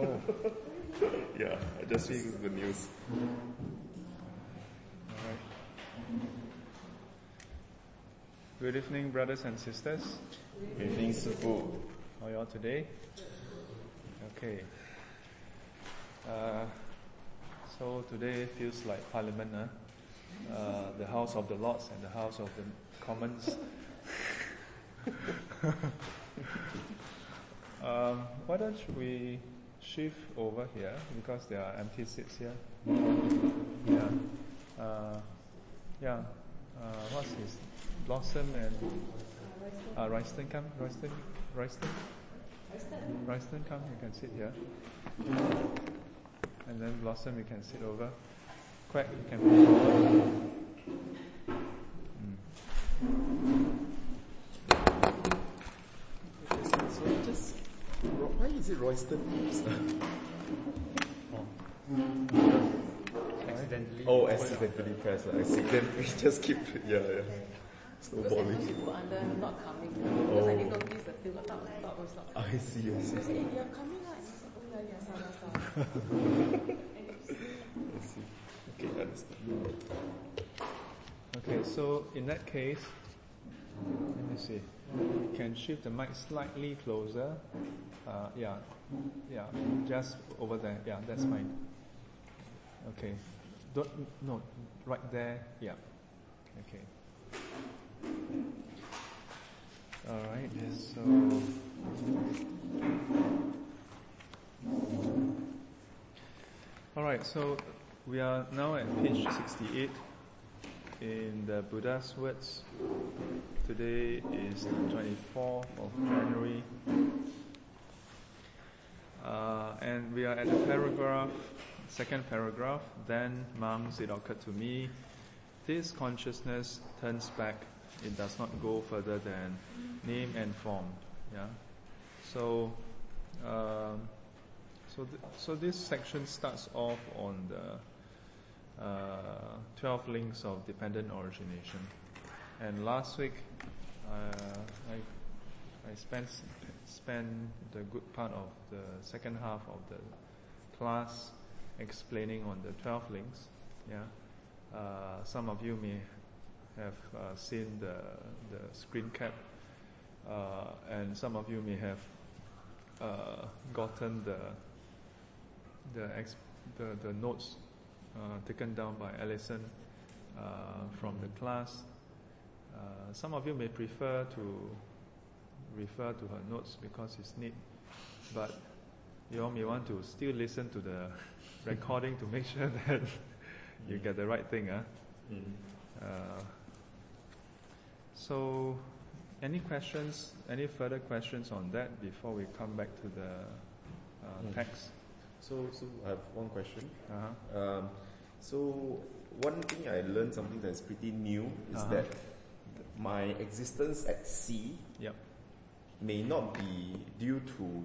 Oh, Yeah, I just see the news. all right. Good evening, brothers and sisters. Good evening, Sifu. How are you all today? Okay. Uh, so today feels like Parliament, huh? Uh, the House of the Lords and the House of the Commons. um, why don't we shift over here because there are empty seats here. Yeah. Uh, yeah. Uh, what's his Blossom and uh, Royston come? Royston? Royston? Royston come, you can sit here. And then Blossom, you can sit over. Quack, you can move over. So just, why is it Royston? Oh. Accidentally. oh, accidentally pressed. I see. Then we just keep, yeah, yeah. Because I Snowballing. thought you under not coming. Because I didn't notice the thing. I thought, I thought it was not. Oh, I see, I see. I said, hey, you're coming out. Oh, yeah, yeah, salah, salah. I see. Okay, understand. Okay, so in that case, let me see. Can shift the mic slightly closer. Uh, yeah, yeah, just over there. Yeah, that's fine. Okay, don't no, right there. Yeah. Okay. All right. So. All right. So we are now at page sixty-eight in the Buddha's words. Today is the 24th of January. Uh, and we are at the paragraph, second paragraph. Then, monks, it occurred to me, this consciousness turns back. It does not go further than name and form. Yeah. So, um, so, th- so this section starts off on the uh, 12 links of dependent origination. And last week, uh, I, I spent, spent the good part of the second half of the class explaining on the 12 links. Yeah. Uh, some of you may have uh, seen the, the screen cap, uh, and some of you may have uh, gotten the, the, ex- the, the notes uh, taken down by Alison uh, from the class. Uh, some of you may prefer to refer to her notes because it's neat, but you all may want to still listen to the recording to make sure that you get the right thing. Huh? Mm. Uh, so, any questions, any further questions on that before we come back to the uh, Mm. text? So, so I have one question. Uh-huh. Um, so one thing I learned something that's pretty new is Uh-huh. that my existence at C Yep. may not be due to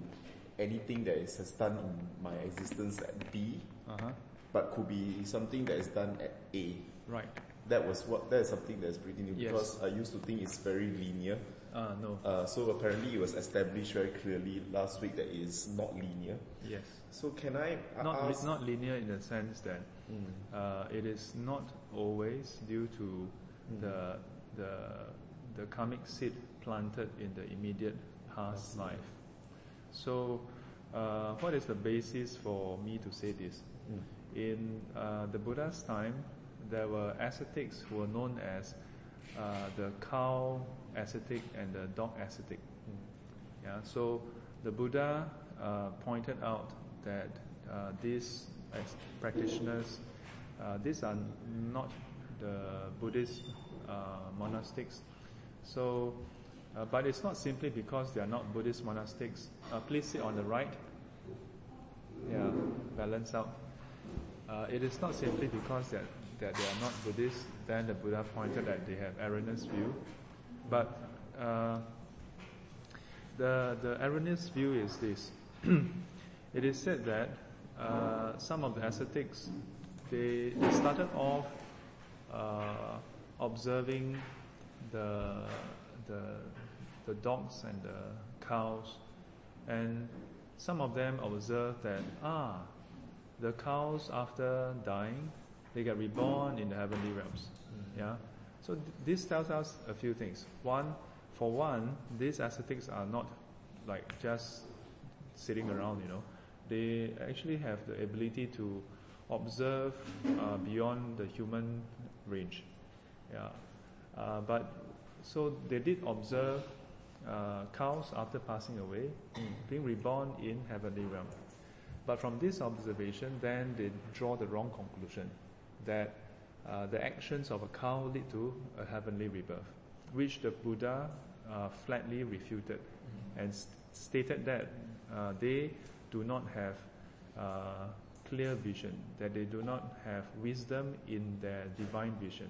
anything that is has done in my existence at B, Uh-huh. but could be something that is done at A. Right. That was what that is something that's pretty new Yes. because I used to think it's very linear. Uh, no. Uh, so apparently it was established very clearly last week that it is not linear. Yes. So can I Not, ask? not linear in the sense that Mm, uh, it is not always due to Mm. the, the, the karmic seed planted in the immediate past life. So, uh, what is the basis for me to say this? mm, In uh, the Buddha's time, there were ascetics who were known as uh, the cow ascetic and the dog ascetic. mm, Yeah, so the Buddha uh, pointed out that uh, these practitioners, uh, these are not the Buddhist uh, monastics. So, uh, but it's not simply because they are not Buddhist monastics. Uh, please sit on the right. Yeah, balance out. Uh, it is not simply because that, that they are not Buddhist, then the Buddha pointed that they have erroneous view. But uh, the, the erroneous view is this. it is said that uh, some of the ascetics, they, they started off uh, observing the, the, the dogs and the cows, and some of them observe that ah, the cows after dying, they get reborn in the heavenly realms. Yeah. So th- this tells us a few things. One, for one, these ascetics are not like just sitting around. You know, they actually have the ability to observe uh, beyond the human range. Yeah. Uh, but so they did observe uh, cows after passing away, being reborn in heavenly realm. But from this observation, then they draw the wrong conclusion that uh, the actions of a cow lead to a heavenly rebirth, which the Buddha uh, flatly refuted and st- stated that uh, they do not have uh, clear vision, that they do not have wisdom in their divine vision.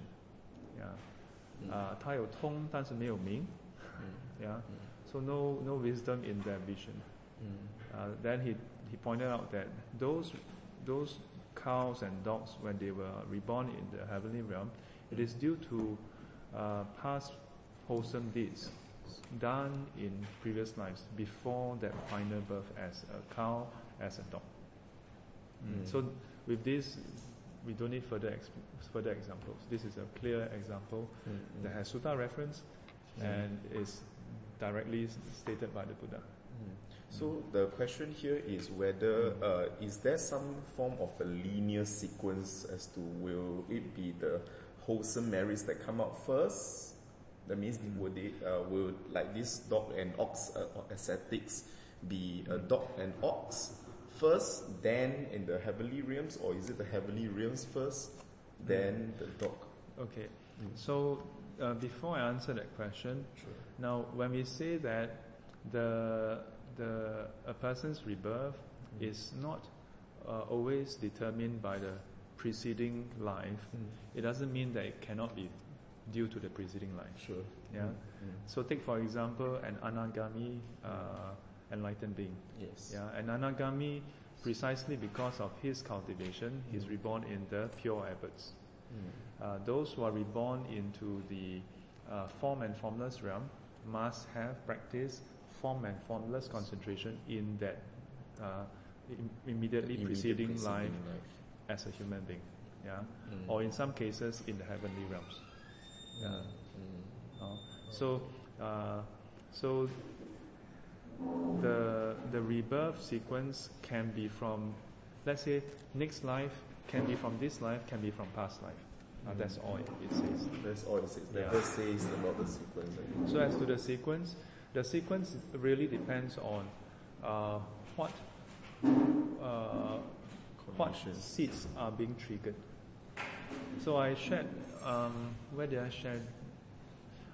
Yeah. 啊，他有通，但是没有明。Yeah. So no no wisdom in their vision. Uh, then he, he pointed out that those those cows and dogs when they were reborn in the heavenly realm, it is due to uh, past wholesome deeds done in previous lives before that final birth as a cow, as a dog. Mm. So with this, we don't need further further examples. This is a clear example Mm. that has sutta reference and is directly stated by the Buddha. So the question here is whether uh, is there some form of a linear sequence as to will it be the wholesome merits that come out first? That means would they uh, will like this dog and ox uh, ascetics be a dog and ox first, then in the heavenly realms, or is it the heavenly realms first, then the dog? Okay, so uh, before I answer that question, Sure. now when we say that the the a person's rebirth is not uh, always determined by the preceding life, it doesn't mean that it cannot be due to the preceding life. Sure. Yeah. So take for example an anagami uh, enlightened being. Yes. Yeah, and anagami, precisely because of his cultivation, he's reborn in the pure abodes. Uh, those who are reborn into the uh, form and formless realm must have practiced form and formless concentration in that uh, im- immediately Immediate preceding, preceding life life. as a human being. Yeah, Mm. or in some cases in the heavenly realms. Yeah. Mm. Uh, so, uh, so the the rebirth sequence can be from, let's say, next life can be from this life, can be from past life. Uh, that's all it, says. That's all it says. That Yeah. says about the sequence. So as to the sequence, the sequence really depends on uh, what uh, what seeds are being triggered. So I shared, um, where did I share?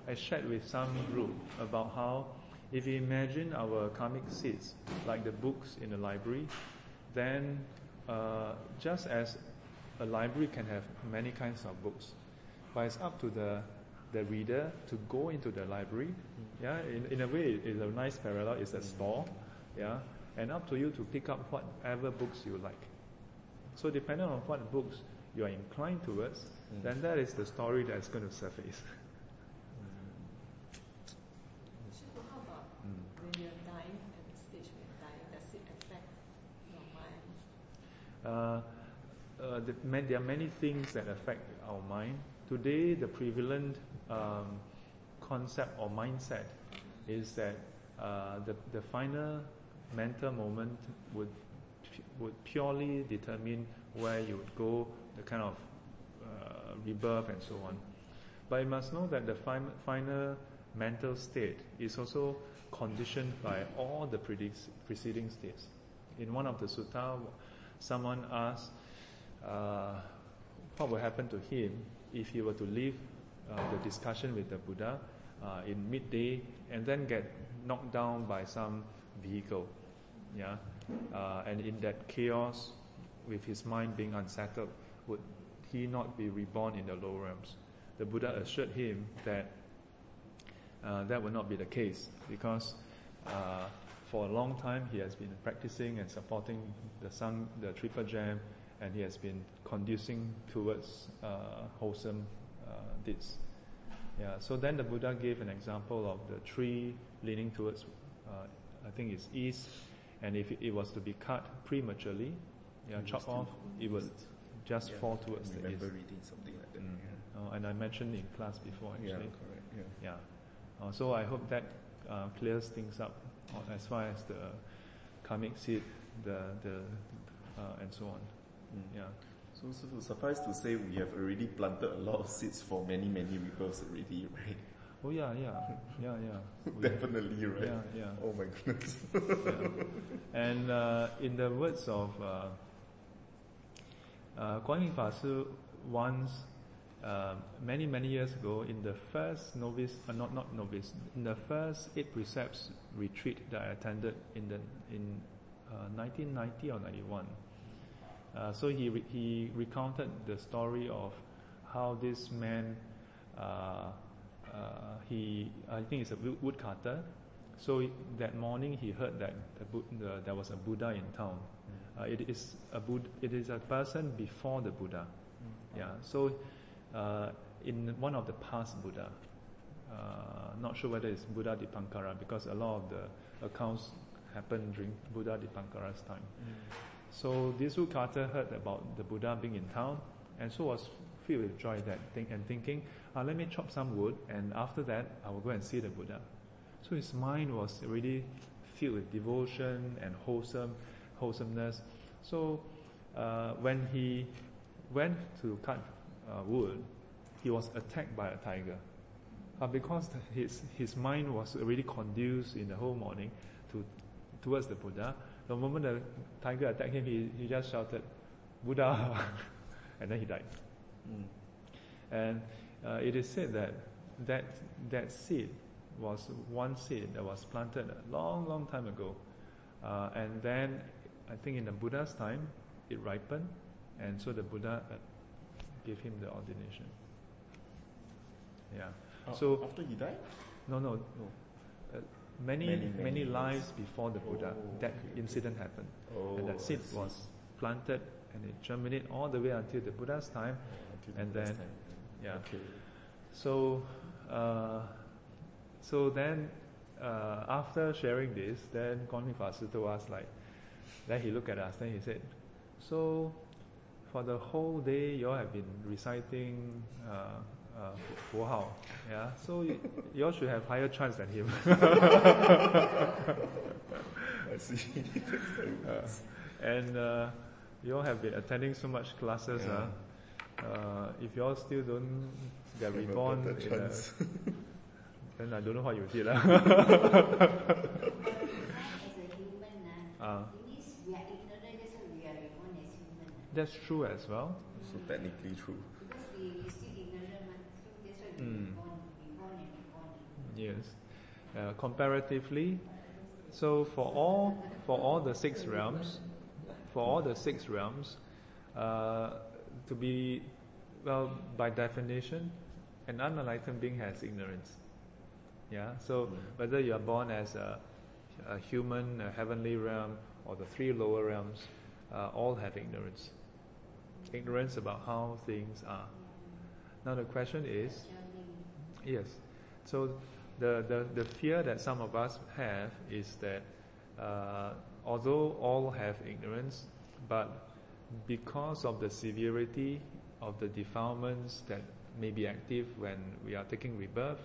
I shared with some group about how if you imagine our karmic seeds, like the books in the library, then uh, just as a library can have many kinds of books, but it's up to the the reader to go into the library. Mm-hmm. Yeah, in, in a way, it's a nice parallel. It's a mm-hmm. store. Yeah, and up to you to pick up whatever books you like. So depending on what books you are inclined towards, mm. then that is the story that's going to surface. So how about when you're dying at the stage when you're dying, does it affect your mind? Uh, uh, the, man, there are many things that affect our mind. Today, the prevalent um, concept or mindset is that uh, the, the final mental moment would would purely determine where you would go, the kind of uh, rebirth and so on. But you must know that the fin- final mental state is also conditioned by all the preceding states. In one of the sutta, someone asked, uh, what would happen to him if he were to leave uh, the discussion with the Buddha uh, in midday and then get knocked down by some vehicle. Yeah, uh, and in that chaos, with his mind being unsettled, would he not be reborn in the lower realms? The Buddha assured him that uh, that would not be the case because uh, for a long time he has been practicing and supporting the Sangha, the Triple Gem, and he has been conducing towards uh, wholesome uh, deeds. Yeah. So then the Buddha gave an example of the tree leaning towards, uh, I think it's east, and if it was to be cut prematurely, yeah, It chop will off, it would just Yeah, fall towards the remember east. reading something like that. Mm. Yeah. Oh, and I mentioned in class before Yeah, actually. correct. Yeah. Yeah. Uh, so I hope that uh, clears things up as far as the karmic seed, the the uh, and so on. Mm. Yeah. So, so suffice to say, we have already planted a lot of seeds for many, many rebirths already, right? Oh yeah, yeah, yeah, yeah. Definitely, right? Yeah, yeah. Oh my goodness. yeah. And uh, in the words of uh, uh, Guan Yin Fa once, uh, many many years ago, in the first novice, uh, not not novice, in the first eight precepts retreat that I attended in the in uh, 1990 or 91. Uh, so he re- he recounted the story of how this man uh, uh, he I think he's a woodcutter. So that morning he heard that the, the, there was a Buddha in town. Uh, it is a Bud- it is a person before the Buddha. Yeah. So uh, in one of the past Buddha, uh, not sure whether it's Buddha Dipankara because a lot of the accounts happened during Buddha Dipankara's time. So this woodcutter heard about the Buddha being in town, and so was filled with joy that think and thinking, ah, let me chop some wood, and after that I will go and see the Buddha. So his mind was already filled with devotion and wholesome, wholesomeness. So uh, when he went to cut uh, wood, he was attacked by a tiger. But because his his mind was already conduced in the whole morning to towards the Buddha, the moment the tiger attacked him, he, he just shouted, Buddha, and then he died. Mm. And uh, it is said that that that seed was one seed that was planted a long, long time ago, uh, and then I think in the Buddha's time it ripened, and so the Buddha gave him the ordination. Yeah. Uh, So- after he died? No, no, No. uh, many Many, many, many lives before the Buddha Oh, that okay, okay. incident happened, Oh, and that seed was planted and it germinated all the way until the Buddha's time. Until and the then- time. Yeah. Okay. So, uh, so then uh, after sharing this, then Guan Yin Fa Shi told us like, then he looked at us, then he said, so for the whole day you all have been reciting uh, uh, Fu Hao, yeah. So you, you all should have higher chance than him. I see. Uh, and uh, you all have been attending so much classes. Yeah. Uh, uh, if you all still don't get reborn, in a, then I don't know what you did. lah. as a human, Uh, uh, it means we are ignorant, that's why we are reborn as human. ah. That's true as well. so technically true. Because we, we still ignorant, man. so that's why we Mm. reborn, reborn and reborn. Yes. Uh, comparatively, so for all for all the six realms, for all the six realms, uh, to be well by definition, an unenlightened being has ignorance. Yeah. So whether you are born as a, a human, a heavenly realm, or the three lower realms, uh, all have ignorance. Ignorance about how things are. Now the question is, Yes. So the, the, the fear that some of us have is that uh, although all have ignorance, but because of the severity of the defilements that may be active when we are taking rebirth,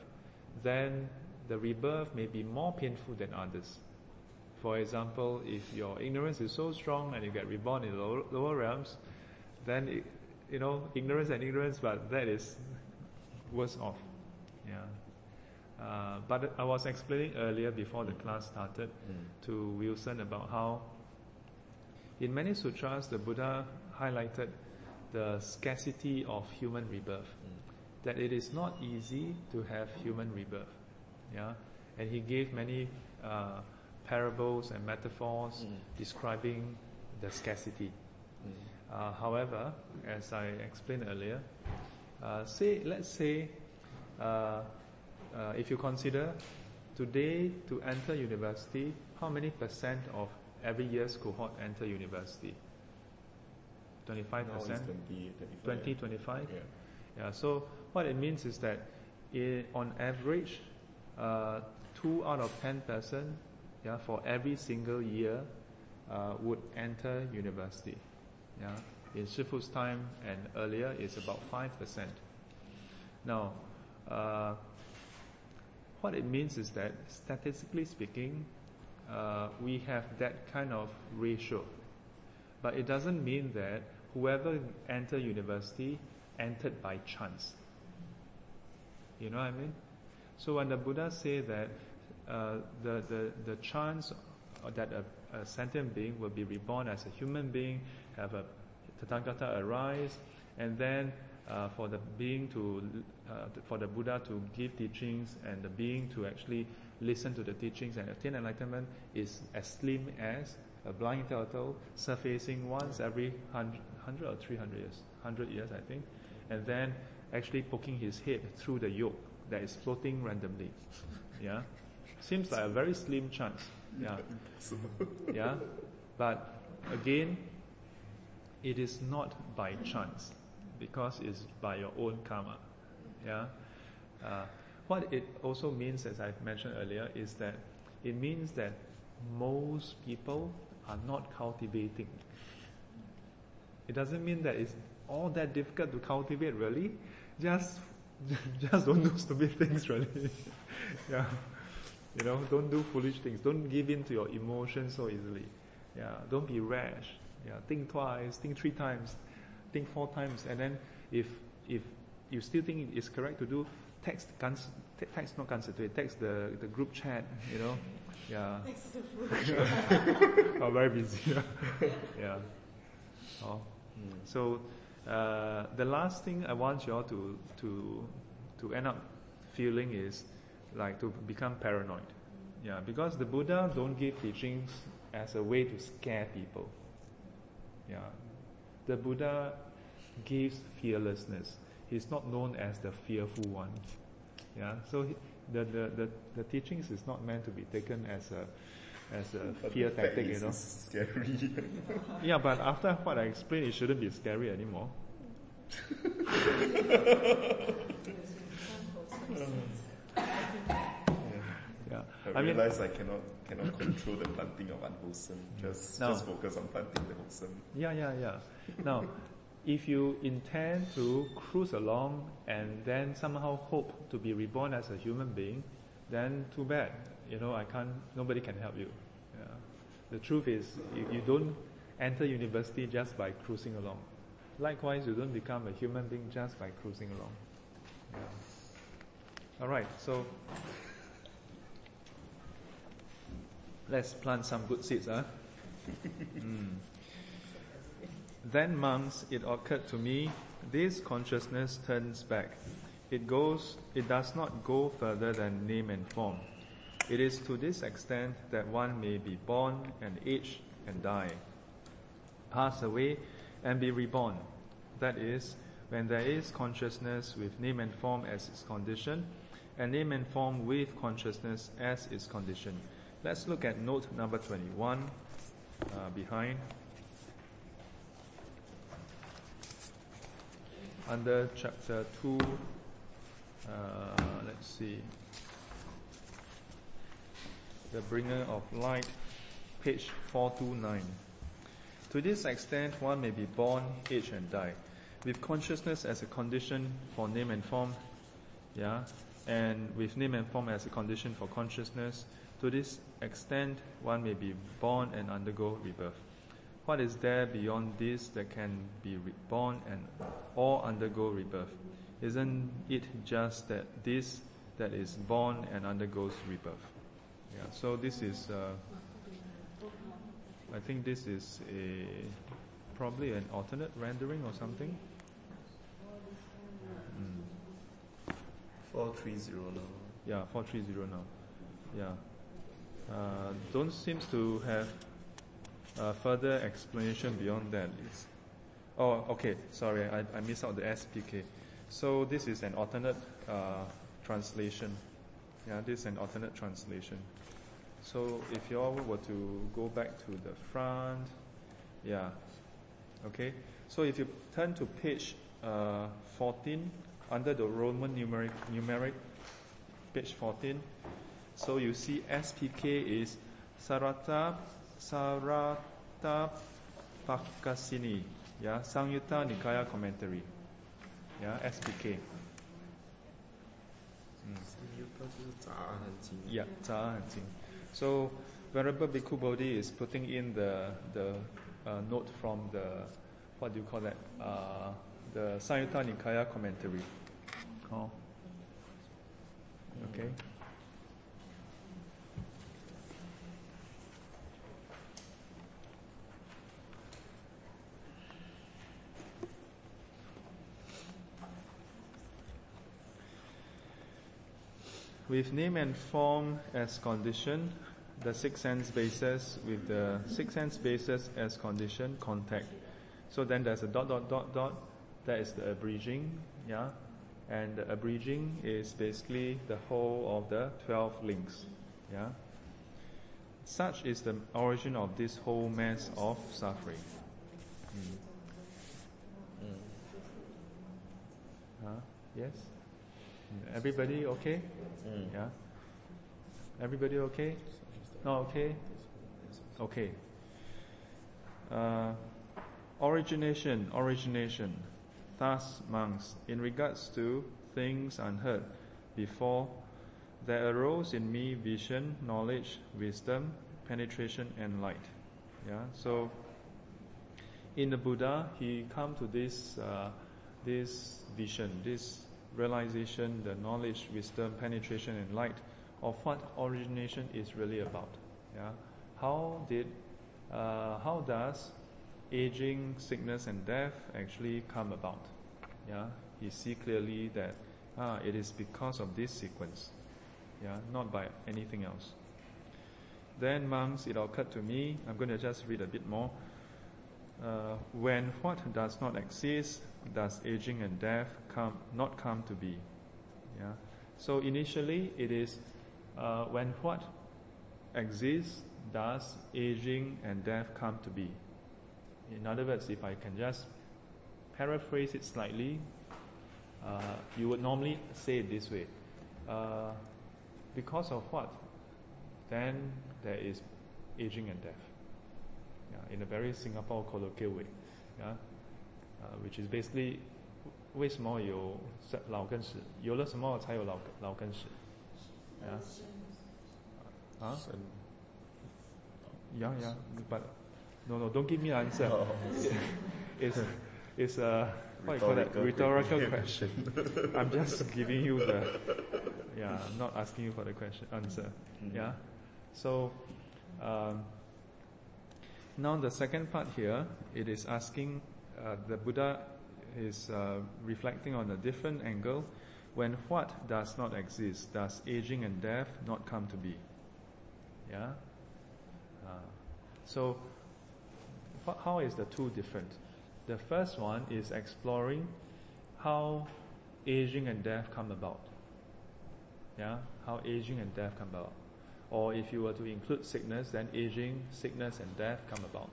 then the rebirth may be more painful than others. For example, if your ignorance is so strong and you get reborn in lower, lower realms, then it, you know ignorance and ignorance, but that is worse off. Yeah. Uh, but I was explaining earlier before the class started Mm. to Wilson about how in many sutras the Buddha highlighted the scarcity of human rebirth. That it is not easy to have human rebirth. Yeah. And he gave many uh, parables and metaphors Mm. describing the scarcity. Uh, however, as I explained earlier, uh, say let's say uh, uh, if you consider today to enter university, how many percent of every year's cohort enter university? 25 percent? 20, 25. 20, 25. Yeah. Yeah. So what it means is that, i on average, uh, two out of ten person, yeah, for every single year, uh, would enter university. Yeah, in Shifu's time and earlier, it's about five percent. Now, uh, what it means is that statistically speaking, uh, we have that kind of ratio, but it doesn't mean that whoever entered university entered by chance. You know what I mean? So when the Buddha say that uh, the, the, the chance that a, a, sentient being will be reborn as a human being, have a Tathagata arise, and then uh, for the being to, uh, for the Buddha to give teachings and the being to actually listen to the teachings and attain enlightenment is as slim as a blind turtle surfacing once every 100, 100 or 300 years, 100 years I think, and then actually poking his head through the yoke that is floating randomly. Yeah, seems like a very slim chance. Yeah, yeah, but again, it is not by chance because it's by your own karma. Yeah. Uh, what it also means, as I've mentioned earlier, is that it means that most people are not cultivating. It doesn't mean that it's all that difficult to cultivate, really. Just, just don't do stupid things, really. yeah. You know, don't do foolish things. Don't give in to your emotions so easily. Yeah. Don't be rash. Yeah. Think twice. Think three times. Think four times. And then, if if you still think it's correct to do, text text not it text the the group chat. You know. Yeah. oh, very busy. yeah. Oh. Mm. So uh, the last thing I want you all to to to end up feeling is like to become paranoid. Yeah, because the Buddha don't give teachings as a way to scare people. Yeah, the Buddha gives fearlessness. He's not known as the fearful one. Yeah, so he, the, the, the, the teachings is not meant to be taken as a as a fear tactic, you know. Scary. yeah, but after what I explained, it shouldn't be scary anymore. yeah. I, I realize mean, I cannot cannot control the planting of unwholesome. Just just focus on planting the wholesome. Yeah, yeah, yeah. Now, if you intend to cruise along and then somehow hope to be reborn as a human being, then too bad. You know, I can't. Nobody can help you. Yeah. The truth is, you, you don't enter university just by cruising along. Likewise, you don't become a human being just by cruising along. Yeah. All right, so let's plant some good seeds, huh? mm. Then, monks, it occurred to me, this consciousness turns back. It goes, it does not go further than name and form. It is to this extent that one may be born and age and die, pass away and be reborn. That is, when there is consciousness with name and form as its condition, and name and form with consciousness as its condition. Let's look at note number 21 uh, behind. Under chapter 2, uh, let's see. The bringer of light, page 429. To this extent, one may be born, age, and die. With consciousness as a condition for name and form, yeah, and with name and form as a condition for consciousness, to this extent, one may be born and undergo rebirth. What is there beyond this that can be reborn and or undergo rebirth? Isn't it just that this that is born and undergoes rebirth? Yeah. So this is. Uh, I think this is a probably an alternate rendering or something. Mm. Four three zero now. Yeah, four three zero now. Yeah. Uh, don't seems to have further explanation beyond that. It's, oh, okay. Sorry, I, I missed out the SPK. So this is an alternate uh, translation. Yeah, this is an alternate translation. So if you all were to go back to the front, yeah, okay. So if you turn to page uh, 14 under the Roman numeric, numeric, page 14, so you see SPK is Sarata, Sarata Pakasini, yeah, Sangyutta Nikaya commentary, yeah, SPK. Mm. Yeah, So wherever Bhikkhu Bodhi is putting in the the uh, note from the what do you call that? Uh, the Sanyutta Nikaya commentary. Oh. Okay. With name and form as condition, the six sense bases with the six sense bases as condition, contact. So then there's a dot dot dot dot, that is the abridging, yeah? And the abridging is basically the whole of the 12 links, yeah? Such is the origin of this whole mass of suffering. Mm. Huh? Yes? Everybody okay? Mm. Yeah? Everybody okay? Not okay? Okay. Uh, origination, origination. Thus, monks, in regards to things unheard before, there arose in me vision, knowledge, wisdom, penetration, and light. Yeah. So, in the Buddha, he come to this uh, this vision, this realization, the knowledge, wisdom, penetration, and light of what origination is really about. Yeah, how did, uh, how does aging, sickness, and death actually come about? Yeah, he see clearly that ah, it is because of this sequence. Yeah, not by anything else. Then, monks, it occurred to me. I'm going to just read a bit more. Uh, when what does not exist, does aging and death come not come to be? Yeah. So initially, it is uh, when what exists, does aging and death come to be? In other words, if I can just paraphrase it slightly, uh, you would normally say it this way: uh, because of what, then there is aging and death Yeah, in a very Singapore colloquial way. Yeah, uh, which is basically 为什么有老跟死？有了什么才有老老跟死？啊？啊？ Yeah, yeah, but no, no, don't give me an answer. Oh. It's it's a what you call that Rhetorical rhetorical question. I'm just giving you the yeah. I'm not asking you for the question answer. Mhm. Yeah. So um, now the second part here, it is asking uh, the Buddha is uh, reflecting on a different angle. When what does not exist, does aging and death not come to be? Yeah. Uh, so, how is the two different? The first one is exploring how aging and death come about. Yeah, how aging and death come about. Or if you were to include sickness, then aging, sickness, and death come about.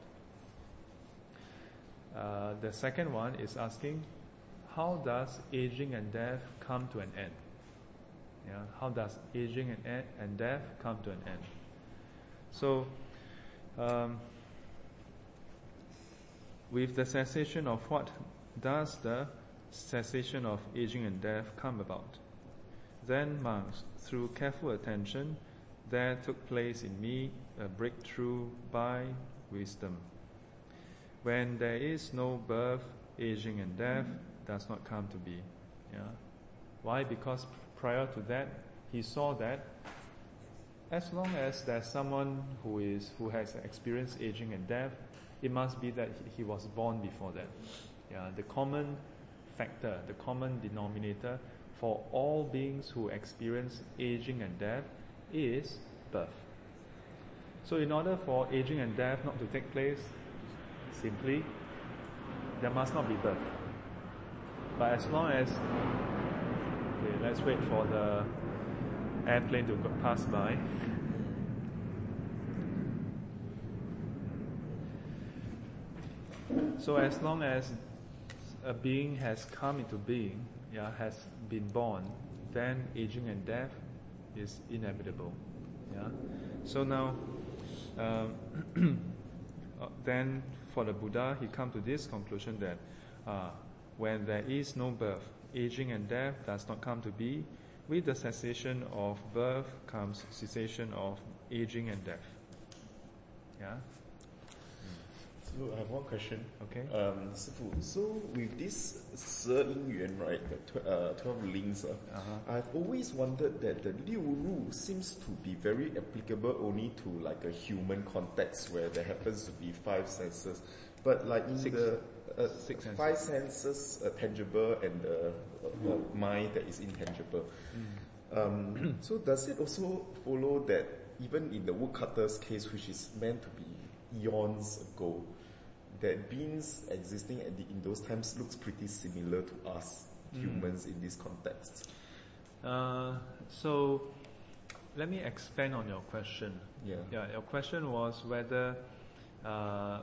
Uh, the second one is asking, how does aging and death come to an end? Yeah, how does aging and, and death come to an end? So, um, with the cessation of what does the cessation of aging and death come about? Then, monks, through careful attention, there took place in me a breakthrough by wisdom. When there is no birth, aging, and death does not come to be. Yeah. Why? Because prior to that, he saw that as long as there's someone who is who has experienced aging and death, it must be that he- was born before that. Yeah, the common factor, the common denominator for all beings who experience aging and death is birth. So, in order for aging and death not to take place, simply there must not be birth. But as long as okay, let's wait for the airplane to pass by. So as long as a being has come into being, yeah, has been born, then aging and death is inevitable. Yeah. So now, um, uh, then for the Buddha, he come to this conclusion that uh, when there is no birth, aging and death does not come to be. With the cessation of birth comes cessation of aging and death. Yeah. So I have one question. Okay. Um, 师傅, so with this 十因缘, right, the tw- uh, 12 links, uh, Uh-huh. I've always wondered that the Liu Ru seems to be very applicable only to like a human context where there happens to be five senses. But like in Six. the uh, Six senses. five senses uh, tangible and the uh, uh, mind that is intangible. Mm. Um, so does it also follow that even in the woodcutter's case, which is meant to be eons ago, that beings existing at the, in those times looks pretty similar to us Mm. humans in this context? Uh, so let me expand on your question. Yeah. Yeah, your question was whether uh,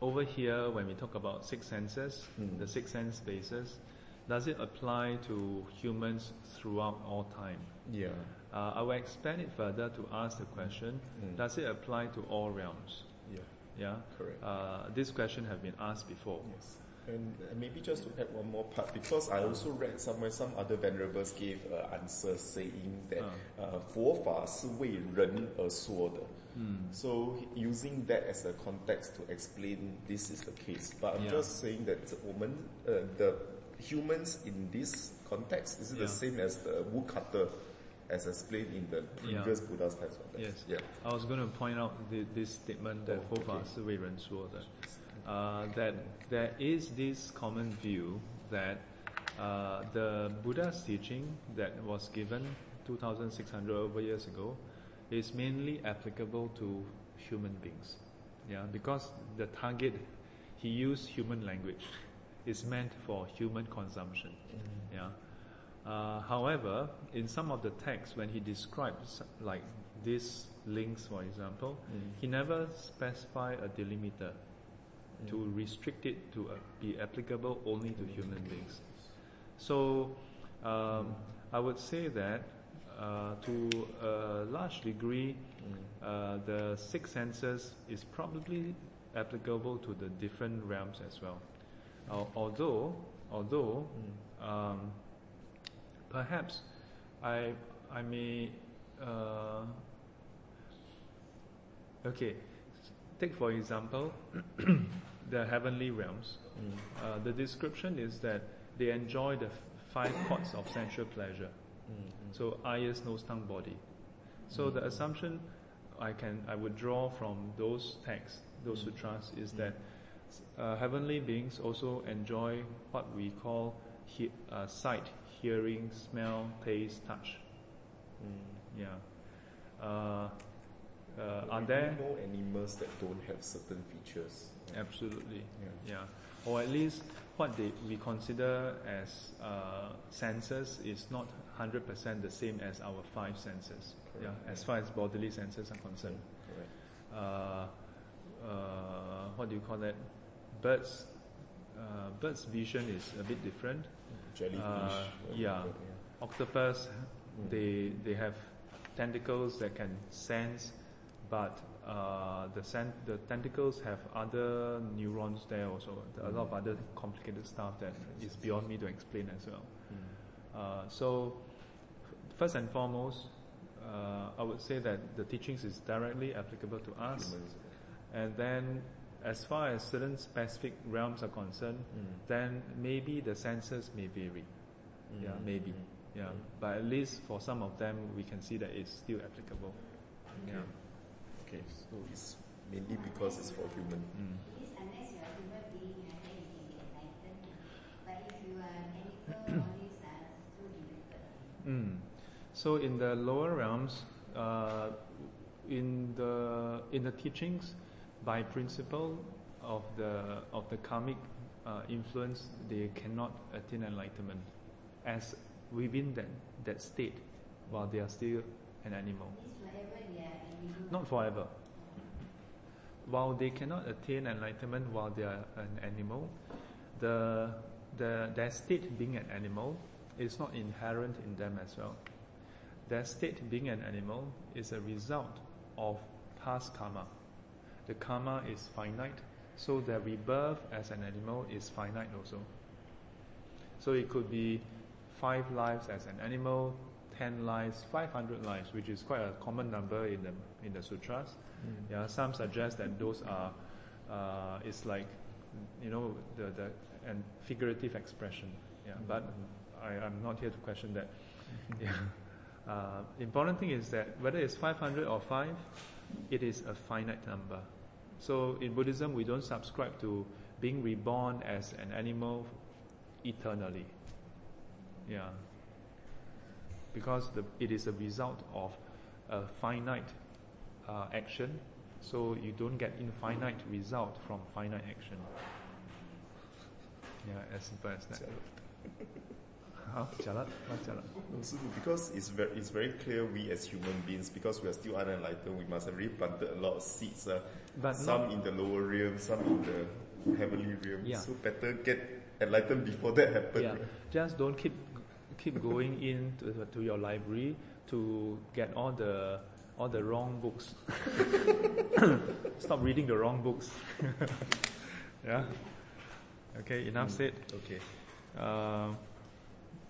over here, when we talk about six senses, Mm. the six sense bases, does it apply to humans throughout all time? Yeah. Uh, I will expand it further to ask the question: Mm. Does it apply to all realms? Yeah. Yeah. Correct. Uh, this question have been asked before. Yes. And uh, maybe just to add one more part, because I also read somewhere some other venerables gave uh, answers saying that Ah. uh, 佛法是为人而说的. Hmm. So using that as a context to explain this is the case. But I'm Yeah. just saying that 我们, uh, the humans in this context is it Yeah. the same as the woodcutter as explained in the previous yeah. Buddha's text. Yes. Yeah. I was going to point out the, this statement that oh, Fofa okay. Uh, that there is this common view that uh, the Buddha's teaching that was given 2,600 over years ago is mainly applicable to human beings. Yeah, because the target, he used human language, is meant for human consumption. Mm-hmm. Yeah uh, however, in some of the texts, when he describes like these links, for example, he never specify a delimiter to restrict it to uh, be applicable only to human beings. So um, I would say that uh, to a large degree, uh, the six senses is probably applicable to the different realms as well. Al- although, although um, perhaps I I may uh, okay take for example the heavenly realms. Uh, the description is that they enjoy the five chords of sensual pleasure. So eyes, nose, tongue, body. So the assumption I can I would draw from those texts, those sutras, is that uh, heavenly beings also enjoy what we call he, uh, sight, hearing, smell, taste, touch. Yeah. Uh, uh, are there? know animals that don't have certain features? Absolutely. Yeah. Yeah. Or at least what they, we consider as uh, senses is not 100% the same as our five senses. Correct. Yeah. As far as bodily senses are concerned. Correct. Uh, uh, what do you call that? Birds. Uh, birds' vision is a bit different. Jellyfish. Uh, yeah. Octopus, they they have tentacles that can sense, but uh, the sen- the tentacles have other neurons there also. A lot of other complicated stuff that is beyond me to explain as well. Uh, so, first and foremost, uh, I would say that the teachings is directly applicable to us. Humans. And then, as far as certain specific realms are concerned, Mm. then maybe the senses may vary. Yeah, Mm. maybe. Mm. Yeah, but at least for some of them, we can see that it's still applicable. Yeah. Okay, so it's mainly because it's for human. Mm. It is unless you are human being and then you can be enlightened. But if you are an animal, all these are so. Mm. So in the lower realms, uh, in the in the teachings, by principle of the of the karmic uh, influence, they cannot attain enlightenment, as within that that state, while they are still an animal. Forever. Not forever. While they cannot attain enlightenment while they are an animal, the, the, their state being an animal is not inherent in them as well. Their state being an animal is a result of past karma. The karma is finite, so their rebirth as an animal is finite also. So it could be five lives as an animal, ten lives, five hundred lives, which is quite a common number in the in the sutras. Yeah, some suggest that those are uh, it's like you know the the and figurative expression. Yeah, but I, I'm not here to question that. Yeah. Uh, important thing is that whether it's 500 or 5, it is a finite number. So in Buddhism, we don't subscribe to being reborn as an animal eternally. Yeah. Because the, it is a result of a finite uh, action, so you don't get infinite result from finite action. Yeah, as simple as that. Huh? Jalat? What jalat? No, so because it's very, it's very clear we as human beings, because we are still unenlightened, we must have really planted a lot of seeds. Uh, But some not- in the lower realm, some in the heavenly realm. Yeah. So better get enlightened before that happens. Yeah, just don't keep keep going in to, to your library to get all the all the wrong books. Stop reading the wrong books. yeah. Okay, enough said. Okay. Uh,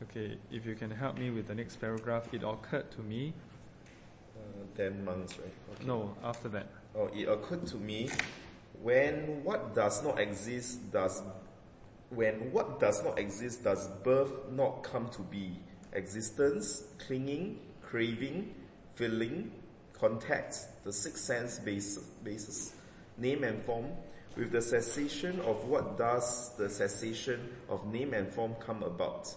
okay, if you can help me with the next paragraph, it occurred to me. Uh, ten months, right? Okay. No, after that. Oh, it occurred to me when what does not exist does when what does not exist does birth not come to be existence clinging craving feeling context the sixth sense basis, basis name and form with the cessation of what does the cessation of name and form come about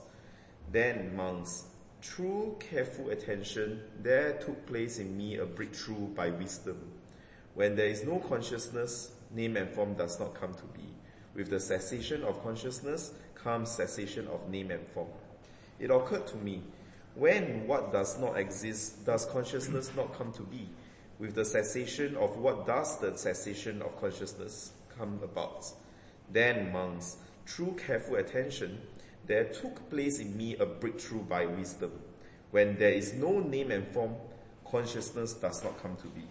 then monks through careful attention there took place in me a breakthrough by wisdom when there is no consciousness, name and form does not come to be. With the cessation of consciousness comes cessation of name and form. It occurred to me, when what does not exist, does consciousness not come to be? With the cessation of what does the cessation of consciousness come about? Then, monks, through careful attention, there took place in me a breakthrough by wisdom. When there is no name and form, consciousness does not come to be.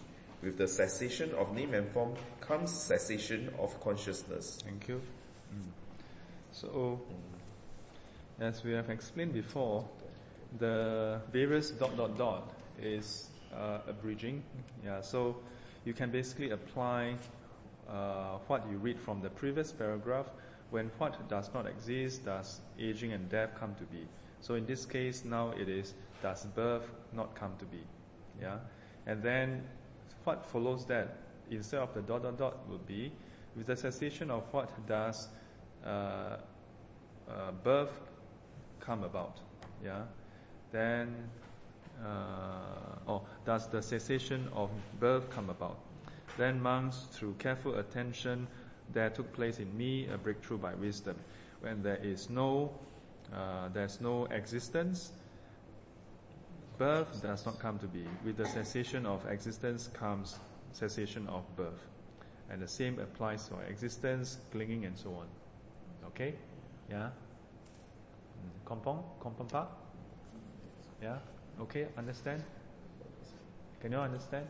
With the cessation of name and form comes cessation of consciousness. Thank you. So, as we have explained before, the various dot dot dot is uh, a bridging. Yeah, so you can basically apply uh, what you read from the previous paragraph. When what does not exist, does aging and death come to be? So in this case, now it is does birth not come to be? Yeah, and then what follows that instead of the dot dot dot would be with the cessation of what does uh, uh, birth come about? Yeah, then uh, oh, does the cessation of birth come about? Then monks, through careful attention, there took place in me a breakthrough by wisdom. When there is no, uh, there's no existence, birth does not come to be. With the cessation of existence comes cessation of birth. And the same applies for existence, clinging, and so on. Okay? Yeah? Mm. Kompong? Kompong pa? Yeah? Okay, understand? Can you understand?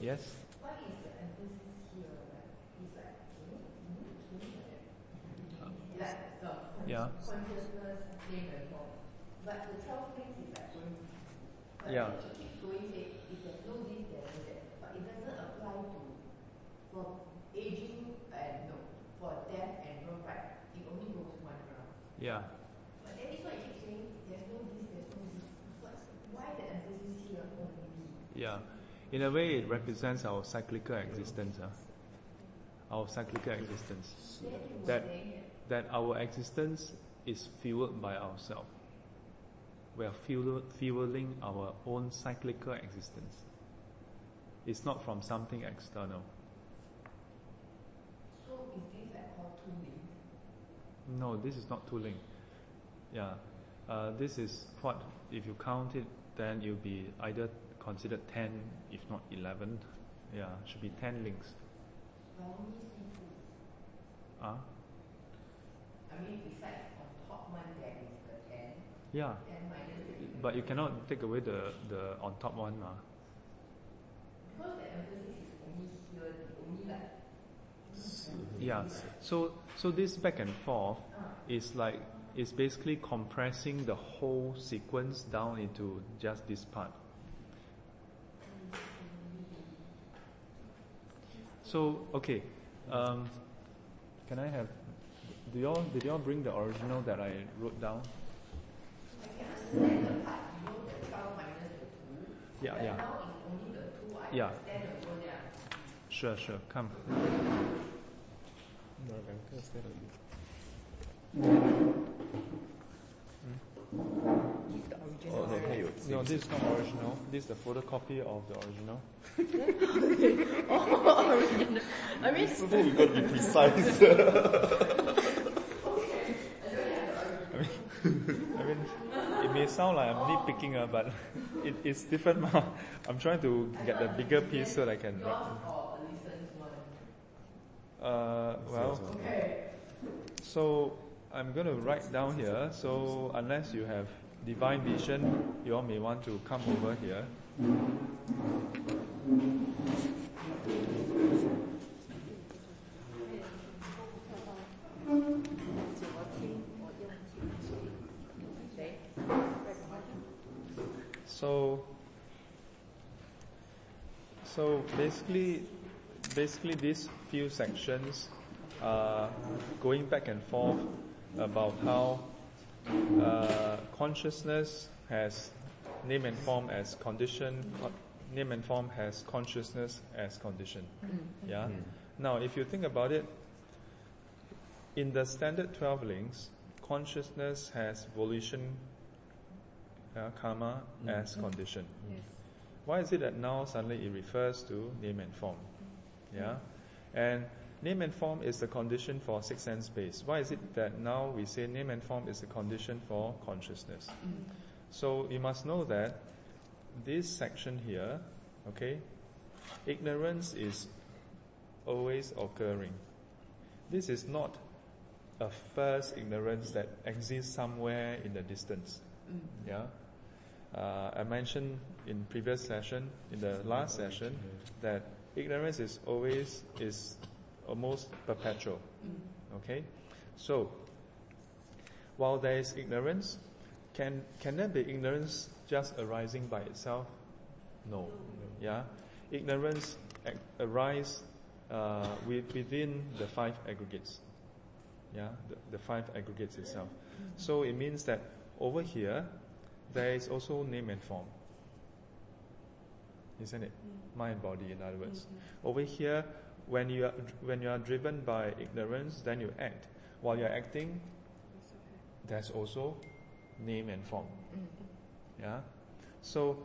Yes? What is the here? Like, it's like, like the Yeah. consciousness, name and form. But the 12 things is like going, but Yeah. it keeps going, say, if there's no this, there's no that. But it doesn't apply to, for aging and no, for death and birth, right? It only goes one round. Yeah. But then this one it keeps saying, there's no this, there's no this. What's, why the emphasis here on this? Yeah. In a way, it represents our cyclical existence. huh? Our cyclical existence. You That, that our existence is fueled by ourselves. We are fuel, fueling our own cyclical existence. It's not from something external. So is this like called two links? No, this is not tooling. Yeah. Uh, this is what, if you count it, then you'll be either considered 10, if not 11. Yeah, should be 10 links. But I only see two. Ah, mean, besides on top one there is the ten, yeah. ten minus the eleven. But you cannot take away the, the on top one. Because the emphasis is only here, Yeah. So so this back and forth is like is basically compressing the whole sequence down into just this part. So okay, um, can I have? Do y'all did y'all bring the original that I wrote down? I can understand the part below the 12 minus the 2. Yeah, yeah. Now it's only the 2. I Yeah. understand the whole yeah. Sure, sure. Come. Oh, no, 它有 No, this is not original. This is the photocopy of the original. oh, original. I mean, So then you got to be precise. I mean, it may sound like I'm nitpicking, uh, but it, it's different. mah. I'm trying to get the bigger piece so that I can. Or Uh, well, so I'm going to write down here. So unless you have divine vision, you all may want to come over here. So, so basically, basically these few sections are going back and forth about how uh, consciousness has name and form as condition, name and form has consciousness as condition. Yeah. Now, if you think about it, in the standard twelve links, consciousness has volition uh, karma mm-hmm. as condition. Why is it that now suddenly it refers to name and form? Mm-hmm. Yeah? And name and form is the condition for six sense space. Why is it that now we say name and form is the condition for consciousness? Mm-hmm. So you must know that this section here, okay, ignorance is always occurring. This is not a first ignorance that exists somewhere in the distance. Mm. Yeah. Uh, I mentioned in previous session, in the last session, that ignorance is always is almost perpetual. Okay, so while there is ignorance, can can there be ignorance just arising by itself? No. Yeah, ignorance arise uh, with, within the five aggregates. Yeah, the, the five aggregates itself. So it means that over here, there is also name and form. Isn't it? Mm. Mind, body, in other words. Mm-hmm. Over here, when you are when you are driven by ignorance, then you act. While you are acting, there's also name and form. Mm-hmm. Yeah. So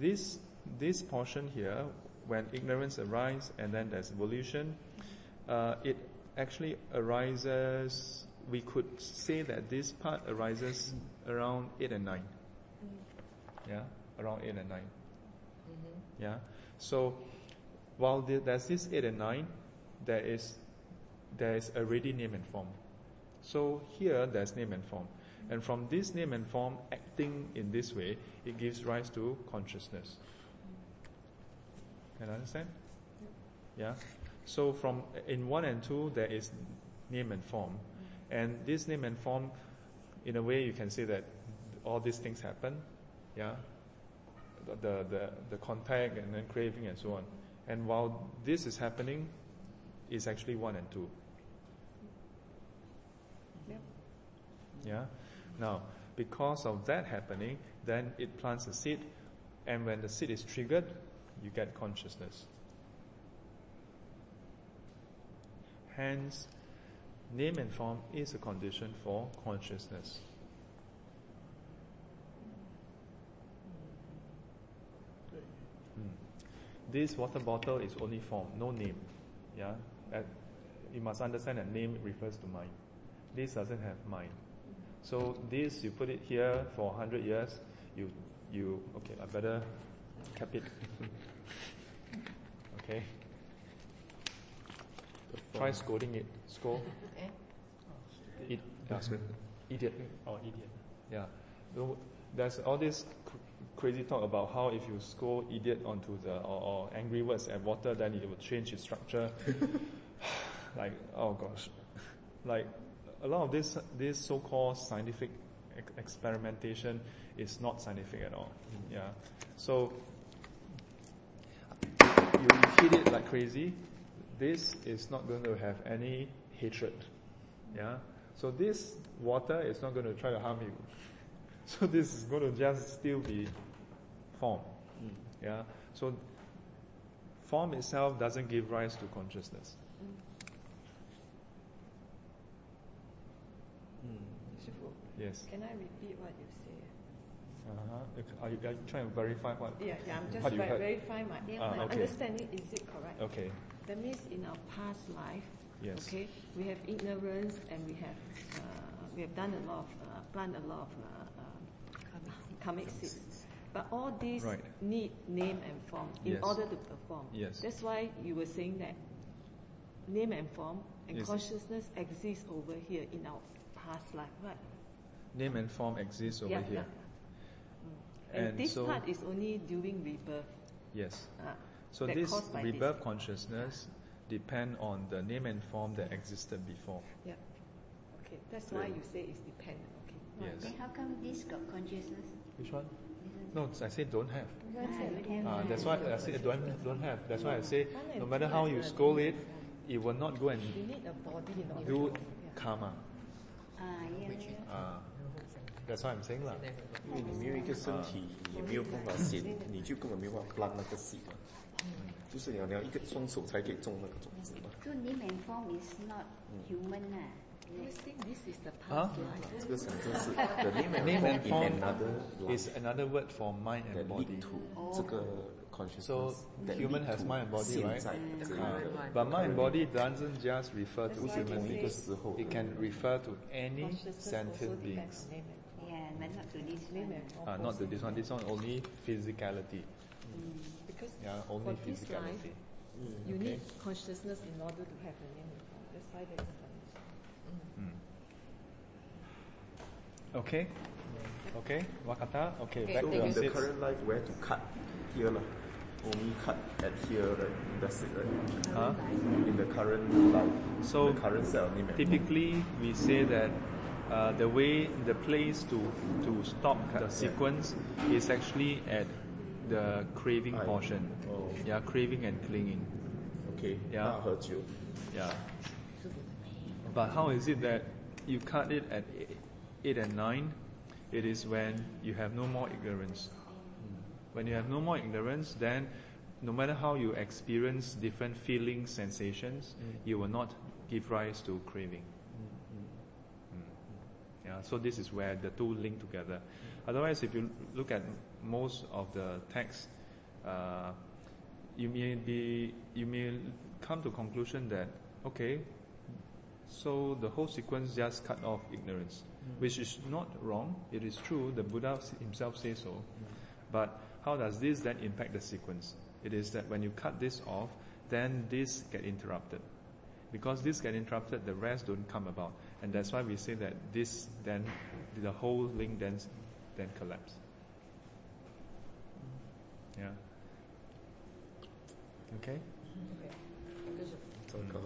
this this portion here, when ignorance arises and then there's volition, mm-hmm. uh, it actually arises. We could say that this part arises around eight and nine. Mm-hmm. Yeah, around eight and 9 mm-hmm. Yeah. So while the, there's this eight and nine, there is there is already name and form. So here there's name and form. And from this name and form acting in this way, it gives rise to consciousness. Can you understand? Yeah. So from in one and two there is name and form. And this name and form, in a way you can say that all these things happen. Yeah. The the, the contact and then craving and so on. And while this is happening, it's actually one and two. Yeah. Now, because of that happening, then it plants a seed, and when the seed is triggered, you get consciousness. Hence, name and form is a condition for consciousness. Hmm. This water bottle is only form, no name. Yeah, At- you must understand that name refers to mind. This doesn't have mind. So this you put it here for hundred years. You you okay? I better cap it. okay. Try scolding it. Scold. Eh? It, yeah, idiot. Oh, idiot. Yeah. So there's all this cr- crazy talk about how if you scold idiot onto the or, or angry words at water, then it will change its structure. like oh gosh, like a lot of this this so-called scientific ex- experimentation is not scientific at all. Yeah, so you hit it like crazy. This is not going to have any hatred. Yeah, so this water is not going to try to harm you. So this is going to just still be form. Yeah, so form itself doesn't give rise to consciousness. Yes. Can I repeat what you say? Uh-huh. Are you, are you trying to verify what? Yeah, yeah, I'm just What you ver- heard? verify my, Ah, my okay. understanding. Is it correct? Okay. That means in our past life, Yes. okay, we have ignorance and we have uh, we have done a lot of uh, plant a lot of uh, uh, karmic seeds. But all these Right. need name and form in Yes. order to perform. Yes. That's why you were saying that name and form and Yes. consciousness exists over here in our past life, right? Name and form exists over yeah, here. yeah. Mm. And, And this so- part is only during rebirth. Yes. Uh, So that this caused by this. rebirth consciousness depend on the name and form that existed before. Yeah. Okay, that's why you say it's dependent. Okay. Yes. Then how come this got consciousness? Which one? This No, I say don't have. Ah, don't have. Uh, that's why I say don't don't have. That's why I say One no and matter two how is you a scold it, different form. it will not go and You need a body in order do to yeah. karma. 啊，yeah, yeah. Uh, that's what I'm saying lah. 因为你没有一个身体，你没有办法显，你就根本没有办法 plant 那个 seed 嘛。 就是你要你要一个双手才可以种那个种子嘛。 So name and form is not human ah. I think this is the Huh? past life. 这个想真是 the name and Name and form in form another is another word for mind that and body. lead to 这个 consciousness. So that human lead has to mind and body, right? 现在这一 Uh, 个 but mind and body doesn't just refer to That's why human they beings. say It can refer to any consciousness also sentient depends beings. on name and form. Yeah, but not to this Name one. and form Uh, not also to this one. This one only physicality. Because Yeah, for this life, physicality. you Okay. need consciousness in order to have a name and form. That's why there is condition. Mm. Okay. Okay. Wakata. Okay. Okay, Back So to in the seats. current life, where to cut here lah. Only cut at here, right? That's it, right? Huh? In the current life, So the current set name and form. Typically, we say that uh, the way, the place to to stop Cut, the yeah. sequence is actually at the craving I- portion. Oh. Yeah, craving and clinging. Okay. Yeah. 大喝酒。 Yeah. But how is it that you cut it at eight, eight and nine? It is when you have no more ignorance. When you have no more ignorance, then no matter how you experience different feelings, sensations, you will not give rise to craving. Mm. Yeah, so this is where the two link together. Otherwise, if you look at most of the texts, uh, you may be you may come to conclusion that okay, so the whole sequence just cut off ignorance, which is not wrong. It is true. The Buddha himself says so. But how does this then impact the sequence? It is that when you cut this off, then this get interrupted. Because this get interrupted, the rest don't come about. And that's why we say that this then, the whole link then, then collapse. Yeah. Okay? 糟糕。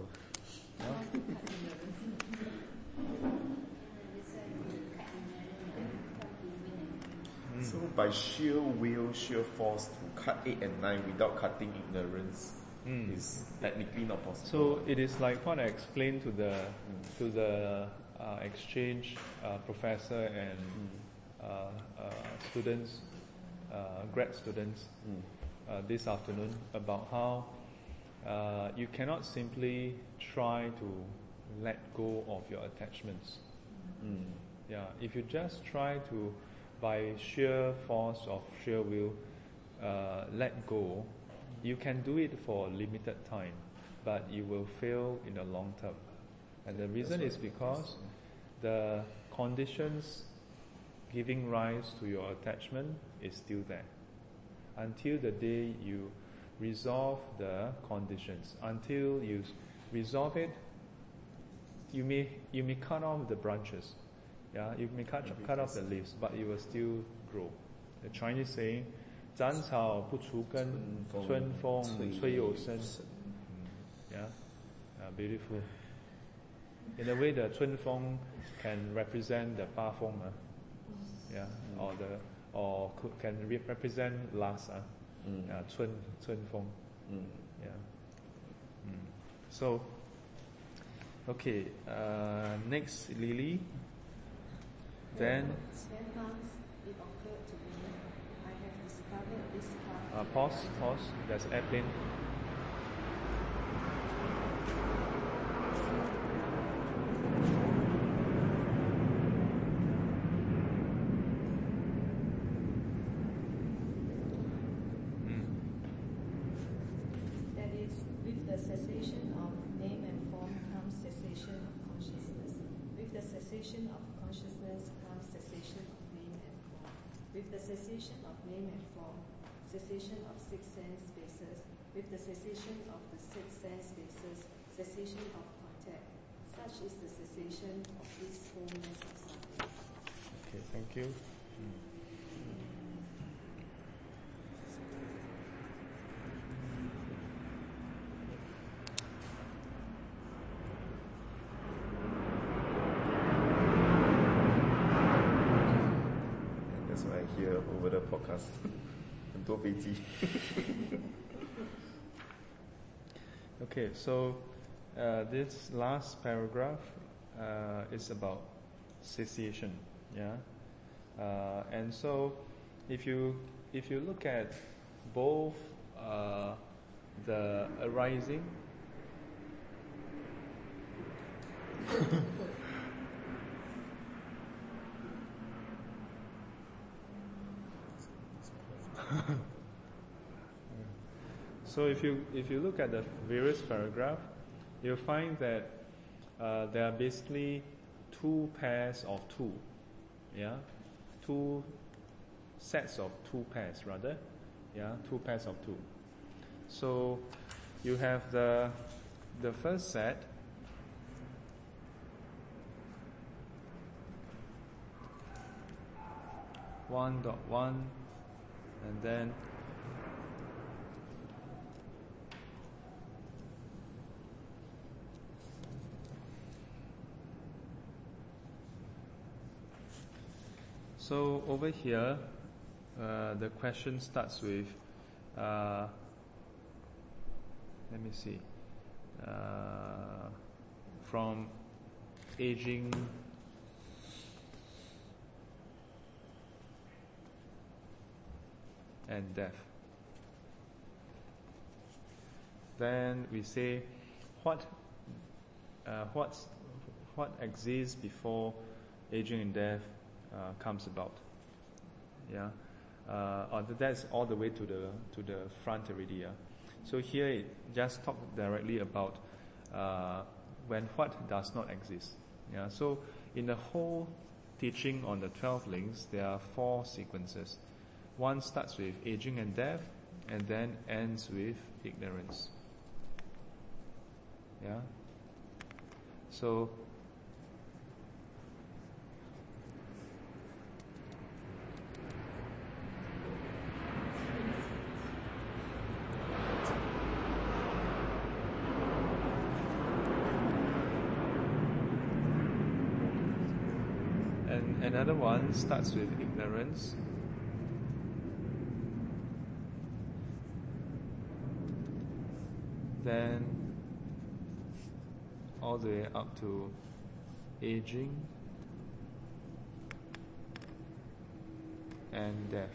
So by sheer will, sheer force to cut eight and nine without cutting ignorance Mm. is technically not possible. So it is like what I explained to the to the uh, exchange uh, professor and uh, uh, students, uh, grad students, Mm. uh, this afternoon about how uh, you cannot simply try to let go of your attachments. Mm. Yeah, if you just try to, by sheer force of sheer will, uh, let go, you can do it for a limited time, but you will fail in the long term. And the reason is because the conditions giving rise to your attachment is still there. Until the day you resolve the conditions, until you s- resolve it, you may you may cut off the branches, yeah, you may cut cut off the leaves, but it will still grow. The Chinese saying, 斩草不除根，春风吹又生。 Yeah, uh, beautiful. In a way, the Chun Feng can represent the Pa Feng, uh, yeah, or the or could, can re- represent last, uh, Mm. uh, Chun Chun Feng, Mm. yeah. Mm. So, okay, uh, next Lily. Then Then once it occurred to me, I have discovered this path. uh, pause, pause. There's airplane. Mm. That is, with the cessation of name and form comes cessation of consciousness. With the cessation of consciousness comes cessation of name and form. With the cessation of name and form, cessation of six sense spaces. With the cessation of the six sense spaces, cessation of contact. Such is the cessation of this wholeness of something. Okay, thank you. And that's what I hear over the podcast. 很多飞机。 Okay, so uh, this last paragraph uh, is about cessation, yeah. Uh, and so, if you if you look at both uh, the arising So if you if you look at the various paragraph, you'll find that uh, there are basically two pairs of two, yeah, two sets of two pairs rather, yeah, two pairs of two. So you have the the first set. One dot one, and then So over here, uh, the question starts with, uh, let me see, uh, from aging and death. Then we say, what, uh, what's, what exists before aging and death uh, comes about. Yeah, uh, that's all the way to the to the front already. Yeah, so here it just talk directly about uh, when what does not exist. Yeah, so in the whole teaching on the twelve links, there are four sequences. One starts with aging and death, and then ends with ignorance. Yeah. So And another one starts with ignorance. Then all the way up to aging and death.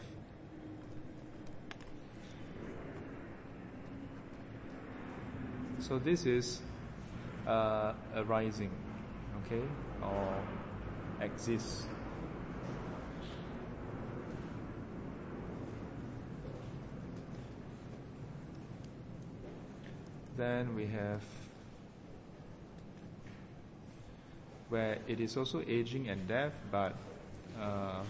So this is uh, arising, okay, or exists. Then we have where it is also aging and death, but uh,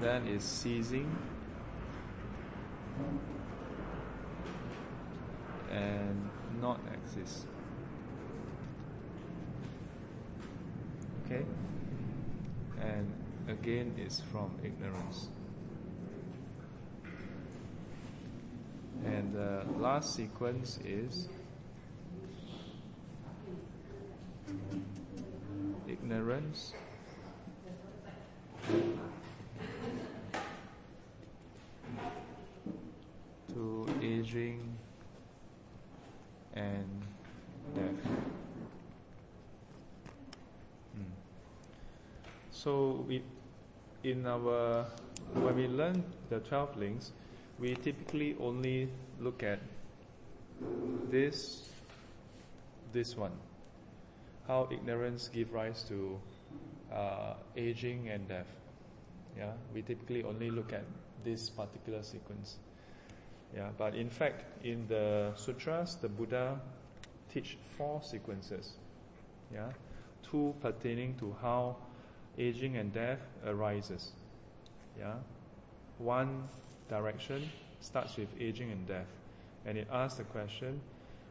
then is ceasing and not exist. Okay? again is from ignorance. And the last sequence is ignorance, So we, in our when we learn the twelve links, we typically only look at this this one. How ignorance give rise to uh, aging and death. Yeah, we typically only look at this particular sequence. Yeah, but in fact, in the sutras, the Buddha teach four sequences. Yeah, two pertaining to how aging and death arises. Yeah, one direction starts with aging and death, and it asks the question: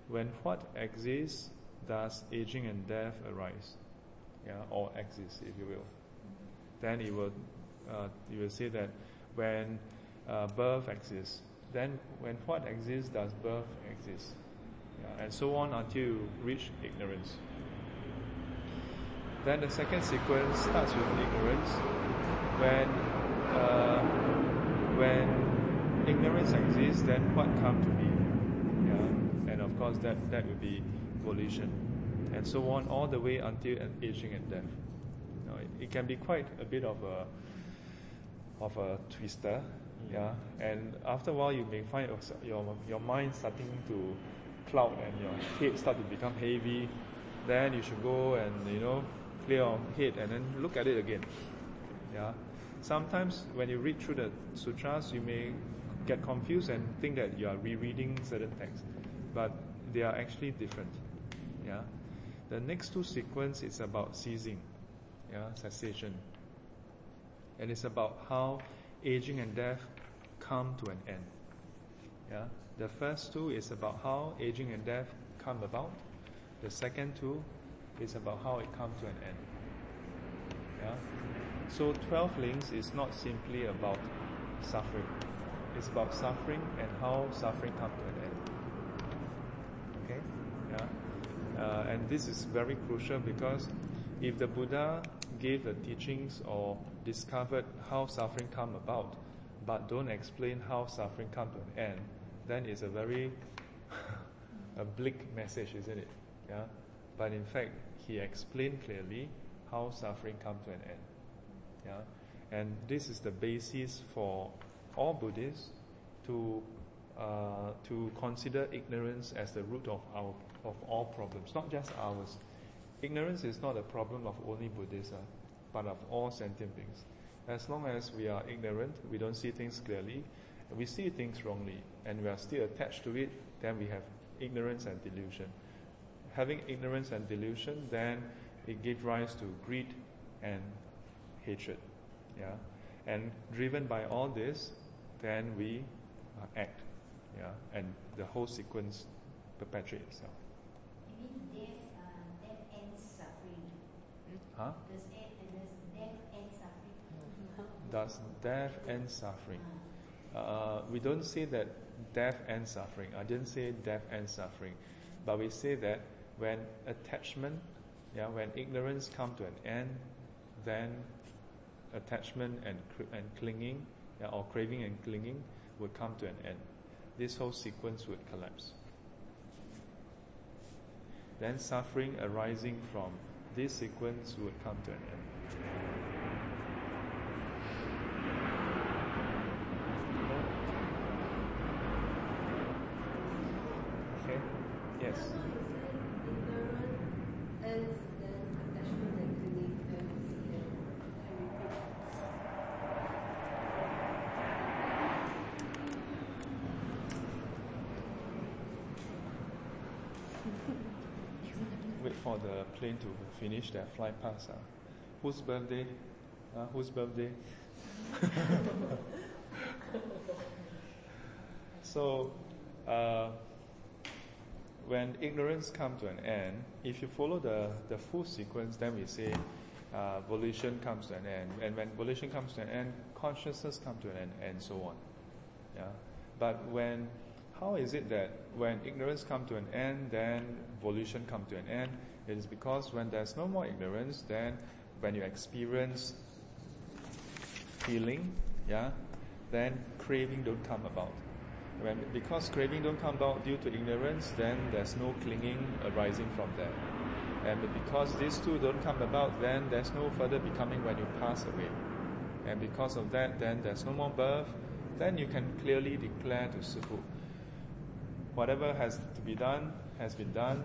When what exists, does aging and death arise? Yeah, or exist, if you will. Then it will, uh, you will say that when uh, birth exists, then when what exists, does birth exist? Yeah, and so on until you reach ignorance. Then the second sequence starts with ignorance. When uh, when ignorance exists, then what come to be? Yeah, and of course that that will be volition, and so on all the way until aging and death. You know, it, it can be quite a bit of a of a twister, yeah. And after a while, you may find your your, your mind starting to cloud and your head start to become heavy. Then you should go and you know clear your head and then look at it again. Yeah. Sometimes when you read through the sutras, you may get confused and think that you are rereading certain texts, but they are actually different. Yeah. The next two sequence is about ceasing, yeah, cessation, and it's about how aging and death come to an end. Yeah. The first two is about how aging and death come about. The second two is about how it comes to an end. Yeah. So 12 links is not simply about suffering. It's about suffering and how suffering comes to an end. Okay? Yeah. Uh, and this is very crucial because if the Buddha gave the teachings or discovered how suffering come about, but don't explain how suffering come to an end, then it's a very a bleak message, isn't it? Yeah. But in fact, he explained clearly how suffering come to an end. Yeah. And this is the basis for all Buddhists to uh, to consider ignorance as the root of our of all problems, not just ours. Ignorance is not a problem of only Buddhists, uh, but of all sentient beings. As long as we are ignorant, we don't see things clearly, we see things wrongly, and we are still attached to it, then we have ignorance and delusion. Having ignorance and delusion, then it gives rise to greed and hatred. Yeah, and driven by all this, then we uh, act. Yeah, and the whole sequence perpetuates itself. You mean death, uh, death ends suffering. Huh? Does, death, does death end suffering? Does death end suffering? Uh, we don't say that death ends suffering. I didn't say death ends suffering, but we say that when attachment, yeah, when ignorance come to an end, then attachment and and clinging, yeah, or craving and clinging will come to an end. This whole sequence would collapse. Then suffering arising from this sequence would come to an end. Okay. Yes. ends, then attachment and clinging ends, and I repeat. Wait the plane to finish their flight pass. ah. Whose birthday? Uh, whose birthday? so, uh, when ignorance comes to an end, if you follow the, the full sequence, then we say uh, volition comes to an end. And when volition comes to an end, consciousness comes to an end, and so on. Yeah. But when how is it that when ignorance come to an end, then volition come to an end? It is because when there's no more ignorance, then when you experience feeling, yeah, then craving don't come about. When, because craving don't come about due to ignorance, then there's no clinging arising from that. And because these two don't come about, then there's no further becoming when you pass away. And because of that, then there's no more birth. Then you can clearly declare to Sifu, whatever has to be done has been done.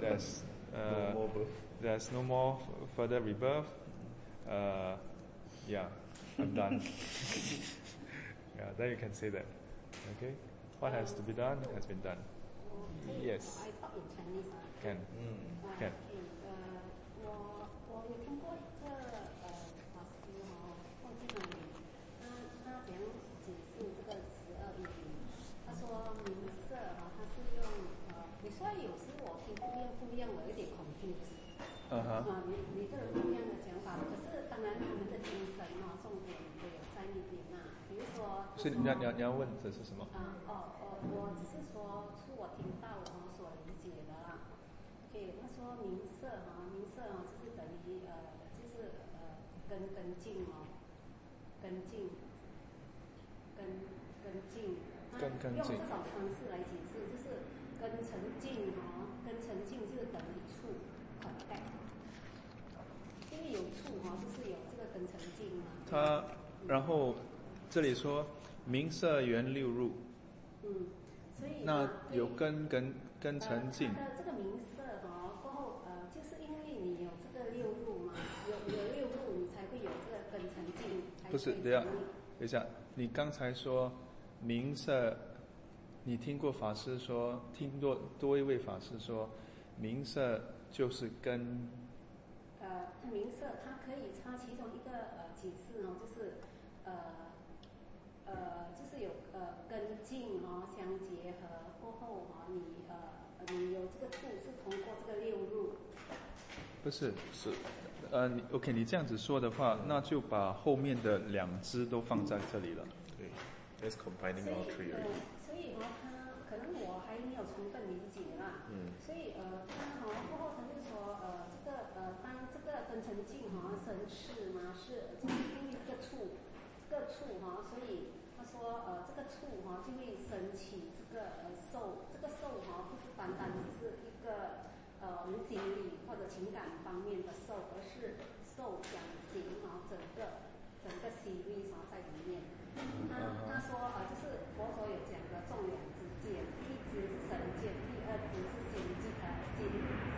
There's uh, no more birth. there's no more f- further rebirth. Uh, yeah, I'm done. yeah, then you can say that. Okay, what has to be done has been done. Yes. I talk in Chinese Can 呃 can 如说，是你要你要你要问的是什么？啊，哦哦，我只是说是我听到，我所理解的啦。OK，他说名色哈，名色哈，就是等于呃，就是呃根根茎哦，根茎，根根茎。用这种方式来解释，就是根沉茎哈，根沉茎就是等于处 connect。因为有处哈，就是有这个根沉茎嘛。他然后这里说明色缘六入，嗯，所以那有根根根沉静呃，这个名色哦，过后呃，就是因为你有这个六入嘛，有有六入，你才会有这个根成茎。才不是，等一下，等一下，你刚才说名色，你听过法师说，听过多一位法师说，名色就是根，呃，它名色它可以它其中一个呃解释哦，就是呃呃就是有呃跟进哦相结合过后哈、你呃你有这个处是通过这个六入。不是是，呃，你 OK，你这样子说的话，那就把后面的两只都放在这里了。对，that's combining 所 all 以 three. 所以哈、他可能我还没有充分理解啦。嗯所以呃，他哈、过后他就说呃，这个呃，当这个分成茎哈、生是嘛，是就是因为这个处，这个处哈、所以他说呃，这个处哈、就会升起这个呃受，这个受哈、不是单单只是一个呃我们心理或者情感方面的受，而是受想行哈、整个整个 series 哈、在里面。他他说呃，就是佛陀有讲的重两支箭，一支是神箭，第二支是心箭呃心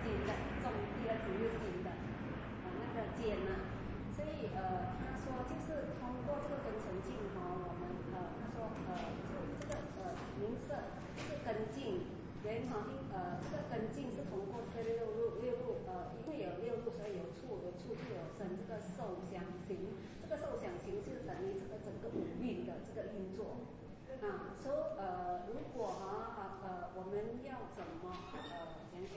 心的重，第二支是心的呃那个箭呐、所以呃他说就是通过这个根成茎哈、我说呃就这个呃名色是根茎，然后因呃这个根茎是通过这六路六路呃因为有六路所以有处有处就有生这个受想行，这个受想行是等于这个整个五蕴的这个运作。啊，所、以呃，如果哈啊呃，我们要怎么呃讲讲，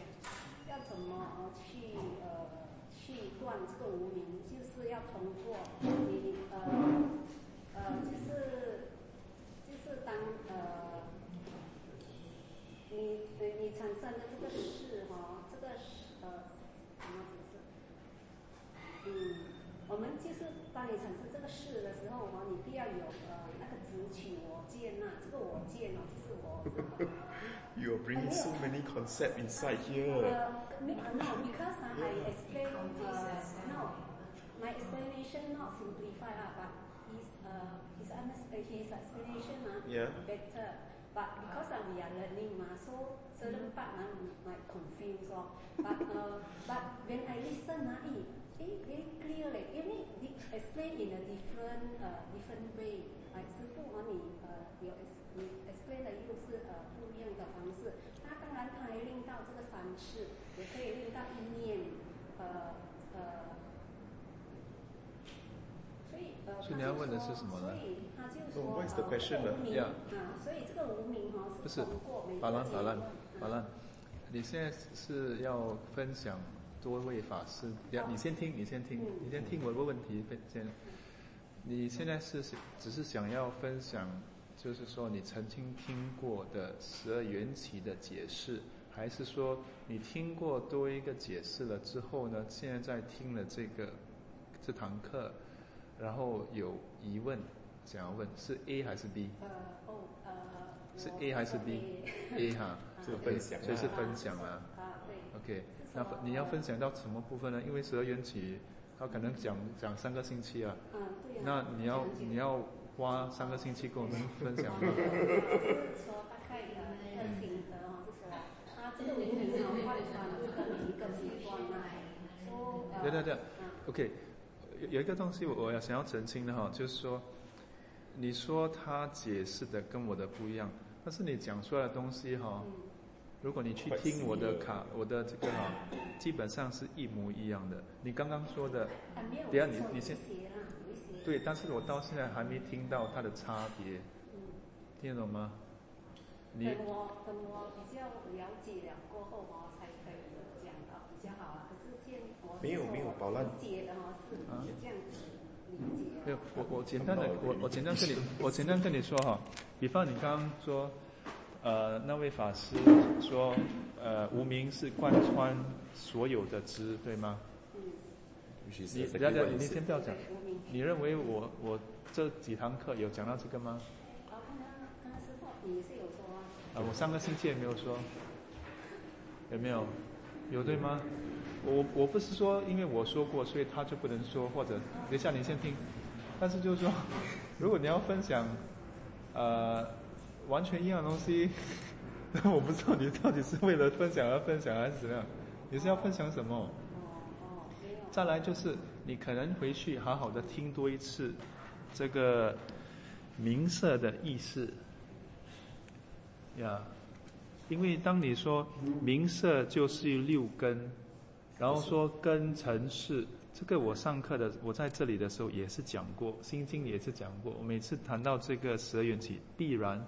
要怎么呃去呃去断这个无名，就是要通过你呃呃就是就是当呃你呃你产生的这个事哈、这个是呃什么解释？嗯，我们就是当你产生这个事的时候哈、你必要有呃那个执取我见呐、这个我见哦，就是我。You are bringing so many concepts inside here. Uh, no, no, because uh, I explain, uh, no, my explanation not simplified, uh, but his, uh, his, explanation uh, Yeah. better. But because uh, we are learning, uh, so certain part uh, might confuse. Uh, but, uh, but when I listen, uh, eh, eh, very clear, like, even di- explain in a different, uh, different way. Like 师傅啊，你呃有 ex 你 explain 的又是呃不一样的方式。那当然，它可以令到这个三次，也可以令到一念，呃呃。所以你要问的是什么呢？所以他就 So 说 what is the 呃 question. 啊，所以这个无名哈不是通过每，法兰法兰个阶段法兰，你现在是要分享多位法师，呀，你先听，你先听，你先听我的问题先。你现在是只是想要分享就是说你曾经听过的十二缘起的解释，还是说你听过多一个解释了之后呢，现在在听了这个这堂课，然后有疑问想要问，是 A 还是 B？呃哦呃，是 A 还是 B？A 哈，是分享所以是啊分享啊。啊对。OK，那你要分享到什么部分呢？因为十二缘起，他可能讲讲三个星期啊，嗯对呀。那你要你要花三个星期跟我们分享吗？是 说大概呃一个心得哦，是说它这个文明哦贯穿了这个每一个阶段啊，说呃对对对嗯，OK，有有一个东西我我要想要澄清的哈，就是说，你说他解释的跟我的不一样，但是你讲出来的东西哈，嗯如果你去听我的卡，我的这个哈，基本上是一模一样的。你刚刚说的，等下你你先对，但是我到现在还没听到它的差别，嗯。听得懂吗？你等我等我比较了解了过后可以讲到比较好啊。可是现我没有没有宝兰理解的哦是这样子理解没有哦。，我我简单的我我简单跟你我简单跟你说哈，比方你刚刚说，呃，那位法师说，呃，无名是贯穿所有的知，对吗？嗯，你 what 你你先不要讲，你认为我我这几堂课有讲到这个吗？啊，刚刚刚刚师傅你是有说啊，啊，我上个星期也没有说，有没有？有对吗？我我不是说因为我说过，所以他就不能说，或者等一下你先听。但是就是说，如果你要分享，呃，完全一样东西，那我不知道你到底是为了分享而分享还是怎样？你是要分享什么？再来就是你可能回去好好的听多一次这个名色的意思呀因为当你说名色就是六根，然后说根尘世，这个我上课的我在这里的时候也是讲过，《心经》也是讲过。我每次谈到这个十二缘起，必然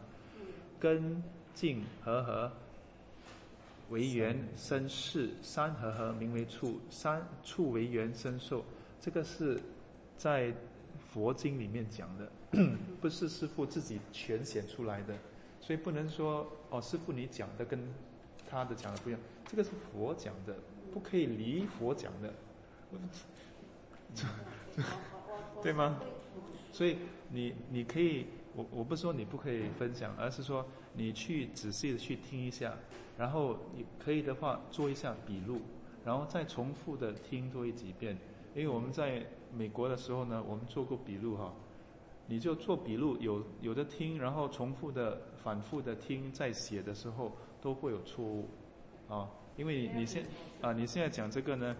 根净和合为缘生世，三合合名为处，三处为缘生受。这个是在佛经里面讲的，不是师父自己全显出来的，所以不能说哦，师父你讲的跟他的讲的不一样，这个是佛讲的，不可以离佛讲的，对吗？所以你你可以，我我不是说你不可以分享，而是说你去仔细的去听一下，然后你可以的话做一下笔录，然后再重复的听多几遍。因为我们在美国的时候呢，我们做过笔录哈，你就做笔录，有有的听，然后重复的、反复的听，在写的时候都会有错误，啊，因为你你现啊你现在讲这个呢，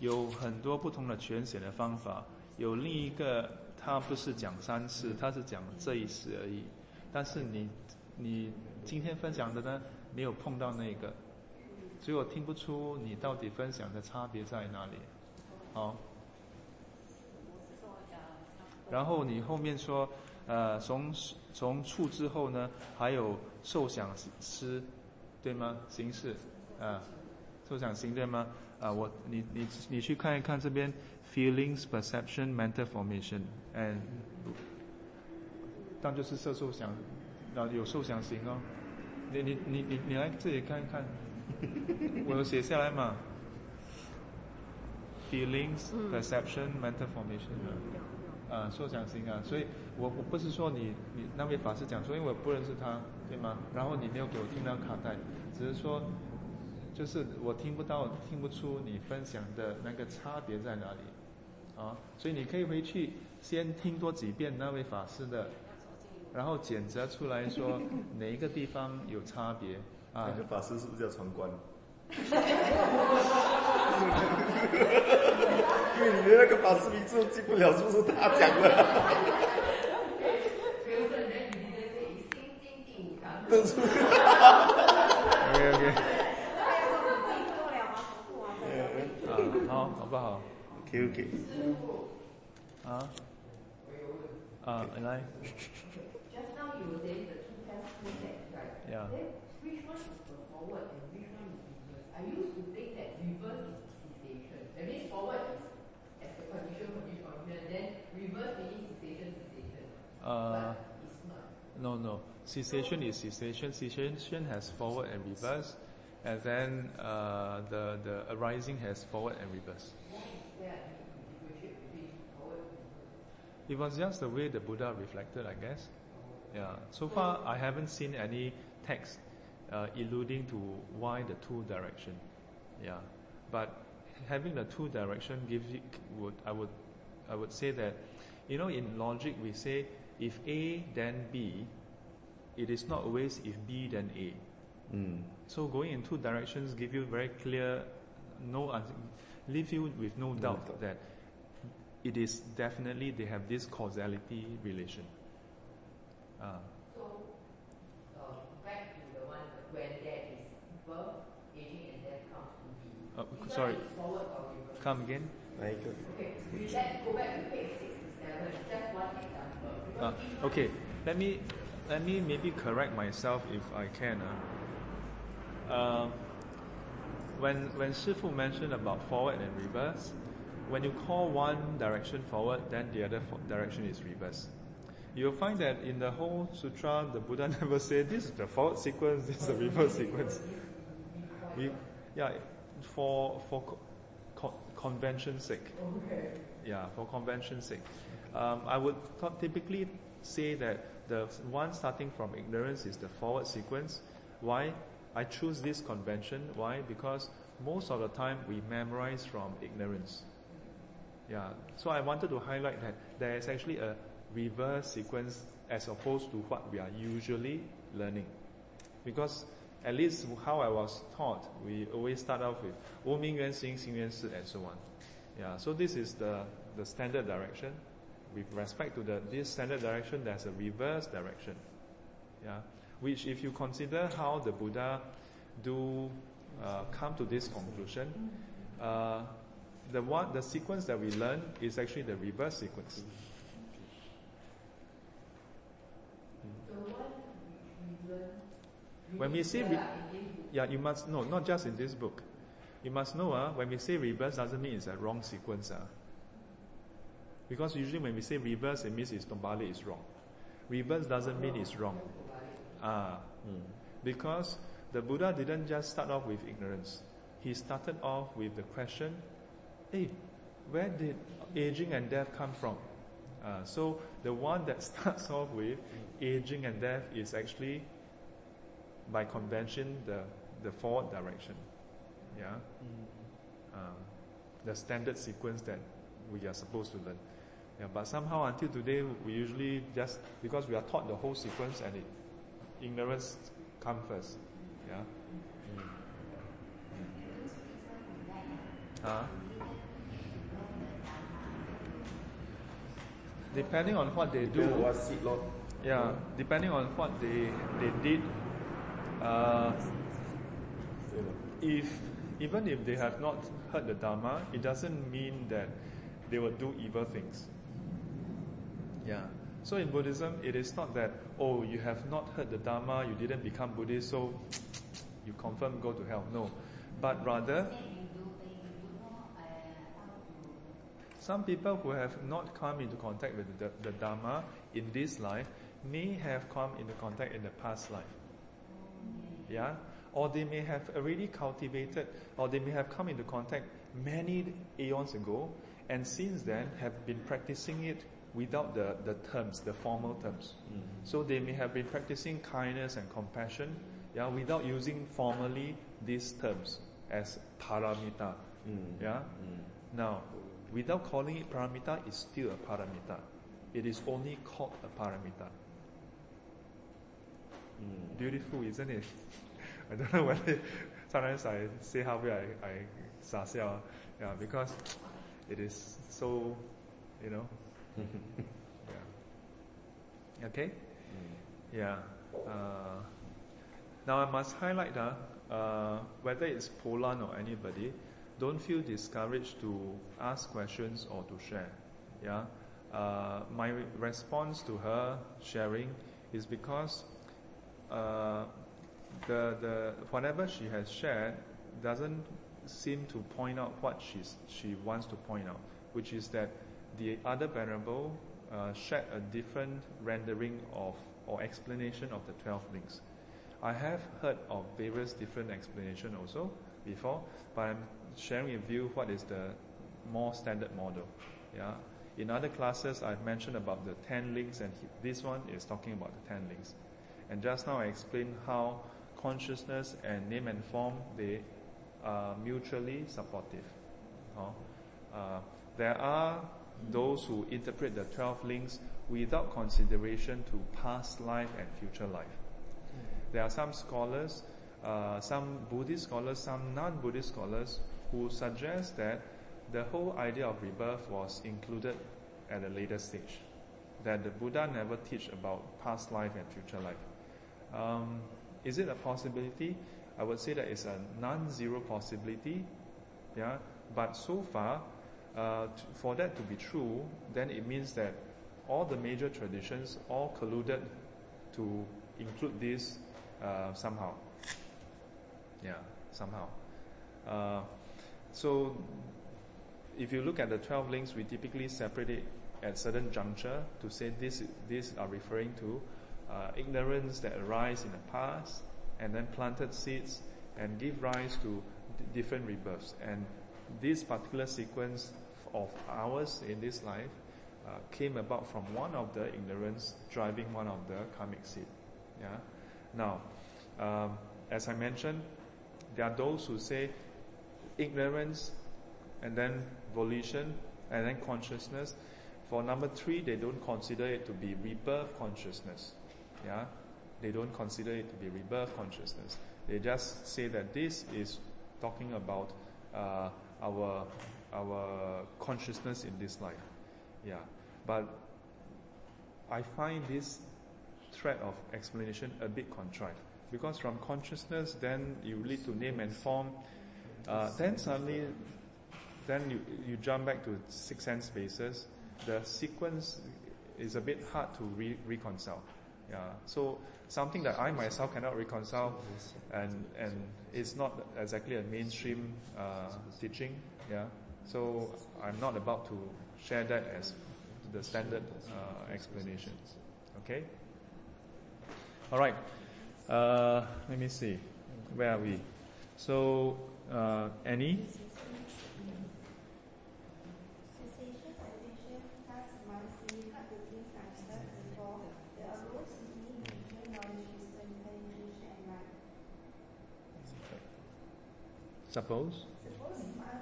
有很多不同的全写的方法，有另一个他不是讲三次，他是讲这一次而已，但是你你今天分享的呢，没有碰到那个，所以我听不出你到底分享的差别在哪里。好，然后你后面说，呃，从从处之后呢，还有受想思，对吗？形式，啊，受想行对吗？啊，我你你你去看一看这边，feelings, perception, mental formation，and，当就是色受想，然后有受想行哦。你你你你你来这里看一看，我有写下来嘛。feelings, perception, mental formation 啊，啊，受想行啊，所以我我不是说你你那位法师讲说，因为我不认识他，对吗？然后你没有给我听到卡带，只是说，就是我听不到、听不出你分享的那个差别在哪里，啊，所以你可以回去先听多几遍那位法师的，然后检测出来说哪一个地方有差别啊那。个法师是不是叫传官？因为你连那个法师名字都记不了，是不是他讲的？第五堂，都是 OK OK，他要说你自己做了吗？重复啊，啊，好，好不好？ OK OK。师傅，啊，啊，来 just now you were saying the two past two sets, right? ，Yeah。 Then which one is the forward and which one is reverse? I used to think that reverse is cessation. That means forward is as the condition, condition, condition, then reverse meaning cessation, cessation. Uh, but it's not. No, no. Cessation is cessation. Cessation has forward and reverse, and then uh, the the arising has forward and reverse. It was just the way the Buddha reflected, I guess. Yeah. So far, I haven't seen any text uh, alluding to why the two direction. Yeah. But having the two direction gives you, would I would I would say that you know in logic we say if A then B, it is not always if B then A. Mm. So going in two directions give you very clear, no, leave you with no, doubt, that it is definitely they have this causality relation. Uh. So, uh, back to the one when there is birth, aging, and death come to be. Uh, sorry. Come again. Okay, we let go back to page 67, just one example. Uh, okay, let me let me maybe correct myself if I can. Uh. Um, when when Shifu mentioned about forward and reverse, when you call one direction forward, then the other fo- direction is reverse. You'll find that in the whole sutra, the Buddha never said this is the forward sequence, this is the reverse sequence. We, yeah, for for co- co- convention's sake. Yeah, for convention's sake. Um, I would typically say that the one starting from ignorance is the forward sequence. Why? I choose this convention. Why? Because most of the time we memorize from ignorance. Yeah. So I wanted to highlight that there is actually a reverse sequence as opposed to what we are usually learning. Because at least how I was taught, we always start off with 无明缘行、行缘识 and so on. Yeah, so this is the, the standard direction. With respect to the this standard direction, there's a reverse direction. Yeah, which if you consider how the Buddha do uh, come to this conclusion, uh, the one the sequence that we learn is actually the reverse sequence. The one we learn. When we say yeah, re- lah, in this book. Yeah, you must know, not just in this book. You must know, uh, when we say reverse doesn't mean it's a wrong sequence. Uh. Because usually when we say reverse, it means it's Tombali is wrong. Reverse doesn't mean it's wrong. Ah, Mm. because the Buddha didn't just start off with ignorance. He started off with the question, hey, where did aging and death come from? Uh, so the one that starts off with aging and death is actually, by convention, the, the forward direction. Yeah? Um, the standard sequence that we are supposed to learn. Yeah, but somehow until today, we usually just, because we are taught the whole sequence and it, ignorance come first. Yeah? Huh? Depending on what they do, What seed lord? yeah, depending on what they they did, uh, if even if they have not heard the Dharma, it doesn't mean that they will do evil things. Yeah. So in Buddhism, it is not that oh you have not heard the Dharma, you didn't become Buddhist, so you confirm go to hell. No, but rather some people who have not come into contact with the, the Dharma in this life may have come into contact in the past life. Yeah? Or they may have already cultivated, or they may have come into contact many aeons ago, and since then have been practicing it without the, the terms, the formal terms. So they may have been practicing kindness and compassion, yeah, without using formally these terms as paramita. Mm. Yeah? Mm. Now, without calling it paramita, it's still a paramita. It is only called a paramita. Mm. Beautiful, isn't it? I don't know whether sometimes I say halfway I, I yeah, because it is so, you know. yeah. Okay? Yeah. Uh, now I must highlight uh, uh, whether it's Polan or anybody, don't feel discouraged to ask questions or to share. Yeah. Uh, my response to her sharing is because uh, the the whatever she has shared doesn't seem to point out what she's she wants to point out, which is that the other venerable uh, shared a different rendering of or explanation of the 12 links. I have heard of various different explanation also before, but I'm sharing with you what is the more standard model. Yeah. In other classes, I've mentioned about the 10 links, and this one is talking about the 10 links. And just now I explained how consciousness and name and form they are mutually supportive. Uh, there are those who interpret the 12 links without consideration to past life and future life. There are some scholars, uh, some Buddhist scholars, some non-Buddhist scholars who suggest that the whole idea of rebirth was included at a later stage. That the Buddha never teach about past life and future life. Um, is it a possibility? I would say that it's a non-zero possibility. Yeah, but so far, uh, for that to be true, then it means that all the major traditions all colluded to include this uh, somehow. Yeah, somehow. Uh, so, if you look at the 12 links, we typically separate it at certain juncture to say this, these are referring to uh, ignorance that arise in the past and then planted seeds and give rise to different rebirths. And this particular sequence of ours in this life uh, came about from one of the ignorance driving one of the karmic seed. Yeah. Now, um, as I mentioned, there are those who say ignorance and then volition and then consciousness. For number three, they don't consider it to be rebirth consciousness. Yeah, they don't consider it to be rebirth consciousness. They just say that this is talking about uh, our our consciousness in this life. Yeah, but I find this thread of explanation a bit contrived because from consciousness, then you lead to name and form. Uh, then suddenly, then you you jump back to six sense basis. The sequence is a bit hard to re- reconcile. Yeah, so something that I myself cannot reconcile, and and it's not exactly a mainstream uh, teaching. Yeah, so I'm not about to share that as the standard uh, explanation. Okay. All right. Uh, let me see. Where are we? So, uh, Annie? Cessation, attention, task, mind, seeing, hard to think, understand, before the arose is me, nature, knowledge, wisdom, penetration, and mind. Suppose? Suppose man,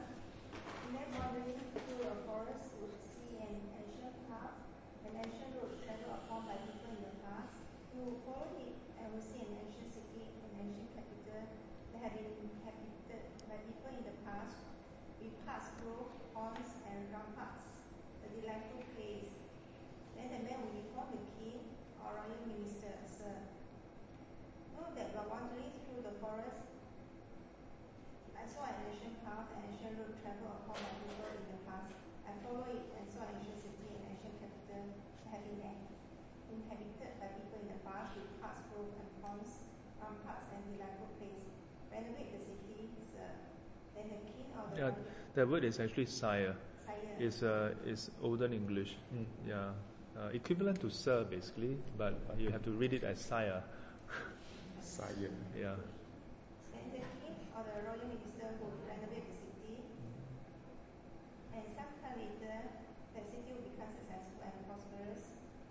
led wandering through a forest, would see an ancient path, an ancient road traveled upon by people in the past. It and will see an ancient city, an ancient capital that had been inhabited by people in the past, with paths through ponds and ramparts, a delightful place. Then the man will inform the king or royal minister, Sir, know that while wandering through the forest, I saw an ancient path and ancient road traveled upon by people in the past. I followed it and saw an ancient city and ancient capital had been inhabited by people in the past with paths through and ponds, ramparts, and delightful place. Renovate the city, sir. Then the king or the Yeah, the word is actually sire. sire It's, uh, it's olden English. Yeah. Uh, equivalent to sir, basically, but you have to read it as sire. sire. Yeah. Then the king or the royal minister would renovate the city, and some time later, the city will become successful and prosperous,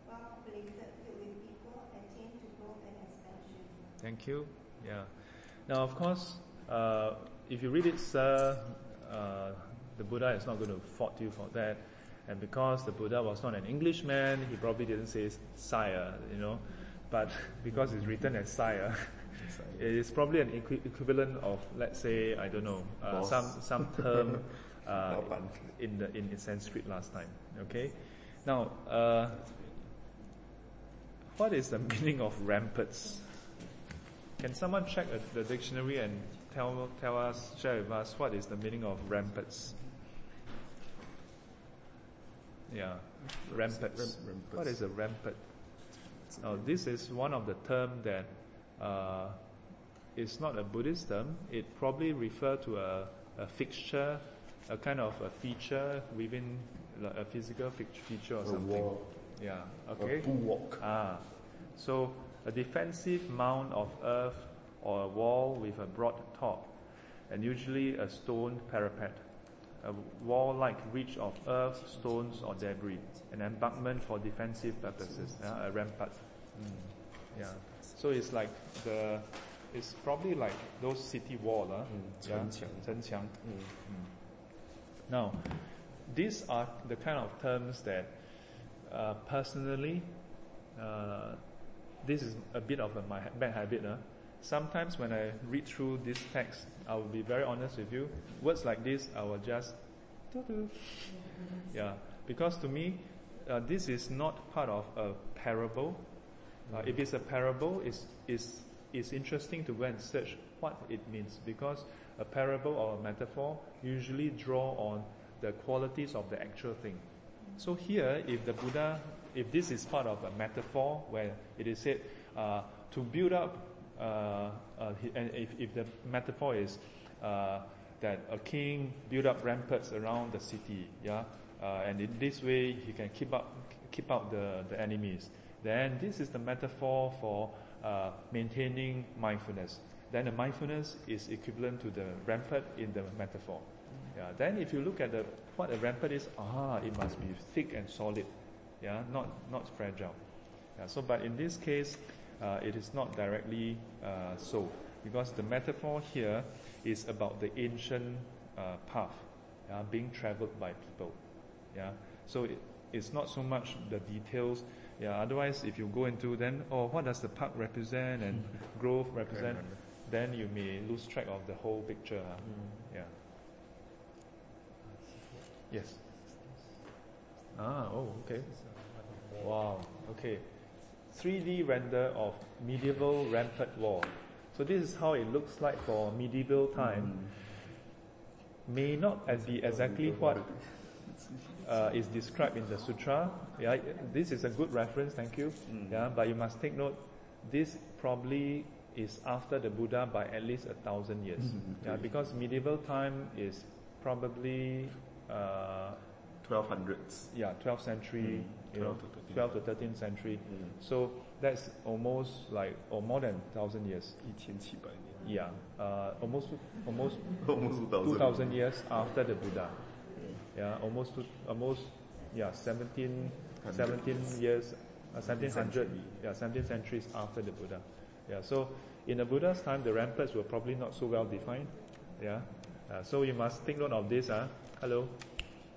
well populated, filled with people, attain to growth and expansion. Thank you. Yeah. Now, of course, uh, if you read it, sir, uh, the Buddha is not going to fault you for that. And because the Buddha was not an Englishman, he probably didn't say sire, you know. But because it's written as sire, it is probably an equi- equivalent of, let's say, I don't know, uh, some some term uh, in the in Sanskrit last time. Okay. Now, uh, what is the meaning of ramparts? Can someone check the dictionary and tell tell us, share with us, what is the meaning of ramparts? Yeah, ramparts. Ram- ramparts. What is a rampart? Now, this is one of the term that uh, is not a Buddhist term. It probably refer to a, a fixture, a kind of a feature within like a physical feature or A something. wall. Yeah. Okay. A bulwark. Ah, So a defensive mound of earth or a wall with a broad top, and usually a stone parapet, a wall like ridge of earth, stones, or debris, an embankment for defensive purposes, yeah, a rampart. Mm. Yeah. So it's like the, it's probably like those city walls. uh, mm, yeah? Mm. mm. Now, these are the kind of terms that uh, personally uh, this is a bit of a, my bad habit. Uh. Sometimes when I read through this text, I will be very honest with you. Words like this, I will just, yeah, because to me, uh, this is not part of a parable. Uh, if it's a parable, it's, it's, it's interesting to go and search what it means because a parable or a metaphor usually draw on the qualities of the actual thing. So here, if the Buddha, if this is part of a metaphor where it is said uh, to build up, uh, uh, and if, if the metaphor is uh, that a king build up ramparts around the city, yeah, uh, and in this way he can keep up, keep out the, the enemies. Then this is the metaphor for uh, maintaining mindfulness. Then the mindfulness is equivalent to the rampart in the metaphor. Yeah. Then if you look at the what a rampart is, ah, it must be thick and solid. Yeah, not not fragile. Yeah, so, but in this case, uh, it is not directly uh, so because the metaphor here is about the ancient uh, path yeah, being traveled by people. Yeah, so it, it's not so much the details. Yeah, otherwise, if you go into then, oh, what does the park represent and grove represent, then you may lose track of the whole picture. huh? Yeah. Yes. Ah, oh, okay. Wow, okay. 3D render of medieval rampart wall. So this is how it looks like for medieval time. May not as be exactly what uh, is described in the sutra. Yeah, this is a good reference. Thank you. Yeah, but you must take note. This probably is after the Buddha by at least a thousand years. Yeah, because medieval time is probably uh, 1200s. yeah, 12th century, Mm, you know, 12 12 to 13th century. Mm. So that's almost like, or more than 1,000 years. 1700年. Yeah, uh, almost, almost Almost 2000. 2,000 years after the Buddha. Yeah, almost, two, almost, yeah, 17, 17 years, uh, 1700, yeah, 17 centuries after the Buddha. Yeah, so in the Buddha's time, the ramparts were probably not so well defined. Yeah, uh, so you must take note of this. Uh. Hello.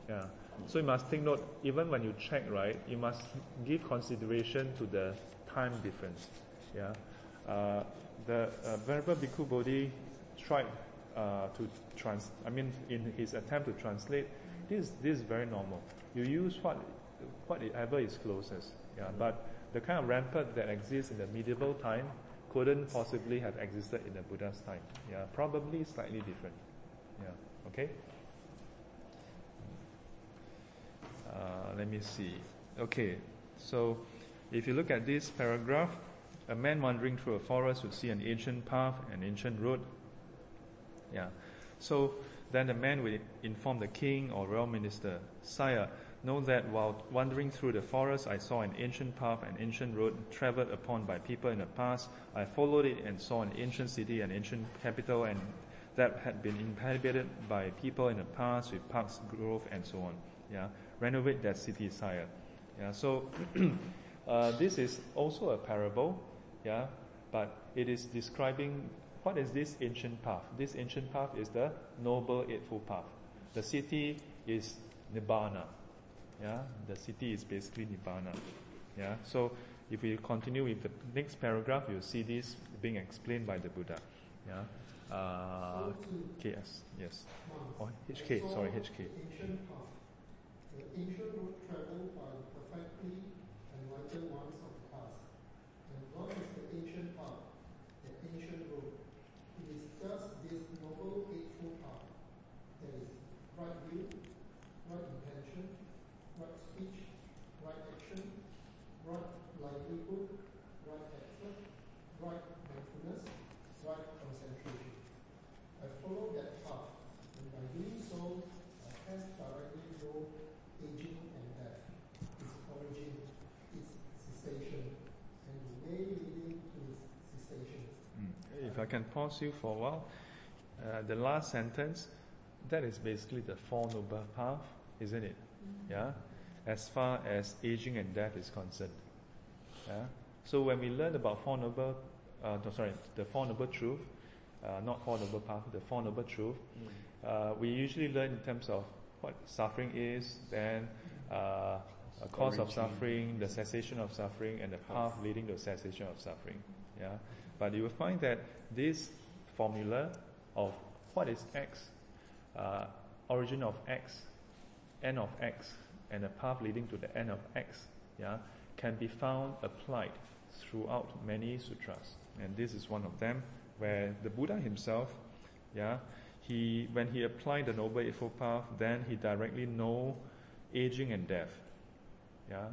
Yeah. So you must take note, even when you check, right, you must give consideration to the time difference. Yeah. Uh, the uh, Venerable Bhikkhu Bodhi tried uh, to trans. I mean, in his attempt to translate, this this is very normal. You use what whatever is closest. Yeah. But the kind of rampart that exists in the medieval time couldn't possibly have existed in the Buddha's time. Yeah. Probably slightly different. Yeah. Okay. Uh, let me see. Okay, so if you look at this paragraph, a man wandering through a forest would see an ancient path, an ancient road. Yeah. So then the man would inform the king or royal minister, Sire, know that while wandering through the forest, I saw an ancient path, an ancient road traveled upon by people in the past. I followed it and saw an ancient city, an ancient capital, and that had been inhabited by people in the past with parks, grove, and so on. Yeah, renovate that city, sire. Yeah, so uh, this is also a parable. Yeah, but it is describing what is this ancient path. This ancient path is the noble eightfold path. The city is nibbana. Yeah, the city is basically nibbana. Yeah, so if we continue with the next paragraph, you'll see this being explained by the Buddha. Yeah. Uh, KS, yes. Oh, HK, sorry, HK. The ancient road traveled by perfectly enlightened ones of the past. And what is the ancient path? The ancient road. It is just this noble eightfold path. That is right view, right intention, right speech, right action, right livelihood, right effort, right mindfulness, right concentration. I follow that path, and by doing so, I pass directly know aging and death, its origin, its cessation, I can pause you for a while, uh, the last sentence, that is basically the Four Noble Path, isn't it? Yeah? As far as aging and death is concerned. Yeah? So when we learn about Four Noble, uh, no, sorry, the Four Noble Truth, uh, not Four Noble Path, the Four Noble Truth, uh, we usually learn in terms of what suffering is, then uh, a cause of suffering, the cessation of suffering, and the path leading to cessation of suffering. Yeah, but you will find that this formula of what is X, uh, origin of X, end of X, and the path leading to the end of X, yeah, can be found applied throughout many sutras, and this is one of them where the Buddha himself, yeah, he when he applied the noble eightfold path, then he directly know aging and death, yeah,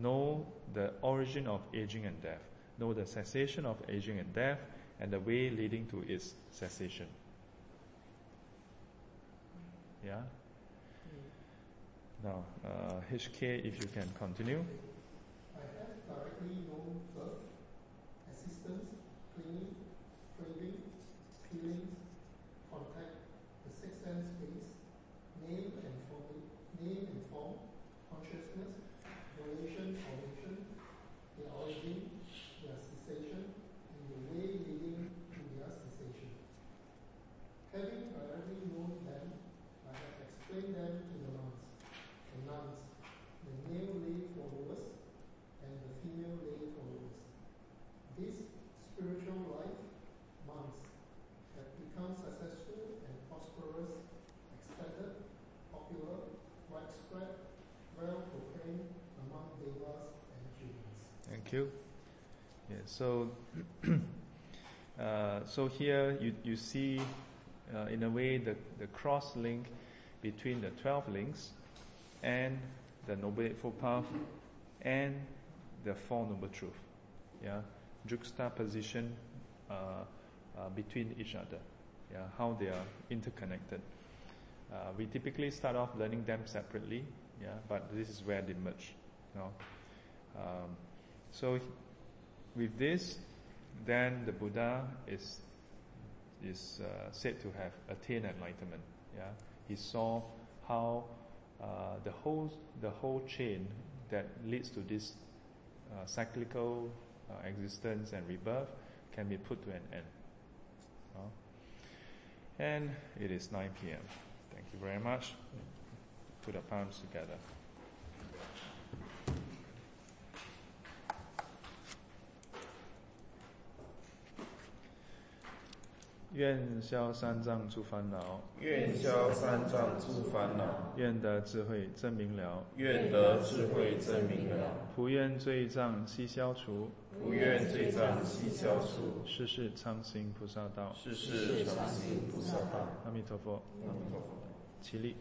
know the origin of aging and death, know the cessation of aging and death, and the way leading to its cessation. Yeah. Now, uh, HK, if you can continue. I have directly birth, existence, clinging, craving, feelings, contact, the six sense space, name and form, name and form, consciousness, relation, origin, their origin, their cessation, and the way leading to their cessation. Having directly known them, I have explained them to the monks, the nuns, the male lay followers, and the female lay followers. This spiritual life, monks, have become successful and prosperous, extended, popular, widespread, well proclaimed among devas and humans. Thank you. Yeah, so, uh, so here you, you see, uh, in a way, the, the cross link between the 12 links and the Noble Eightfold Path and the Four Noble Truth. Yeah, juxtaposition uh, uh, between each other. Yeah, how they are interconnected. Uh, we typically start off learning them separately. Yeah, but this is where they merge. You know. Um, so with this, then the Buddha is is uh, said to have attained enlightenment. Yeah, he saw how uh, the whole the whole chain that leads to this uh, cyclical uh, existence and rebirth can be put to an end. And it is 9 p.m. Thank you very much. Put the palms together. 愿消三藏诸烦恼，愿消三藏诸烦恼，愿得智慧真明了，愿得智慧真明了，普愿罪障悉消除，不愿罪障悉消除，世世常行菩萨道。世世常行菩萨道。阿弥陀佛，阿弥陀佛。起立。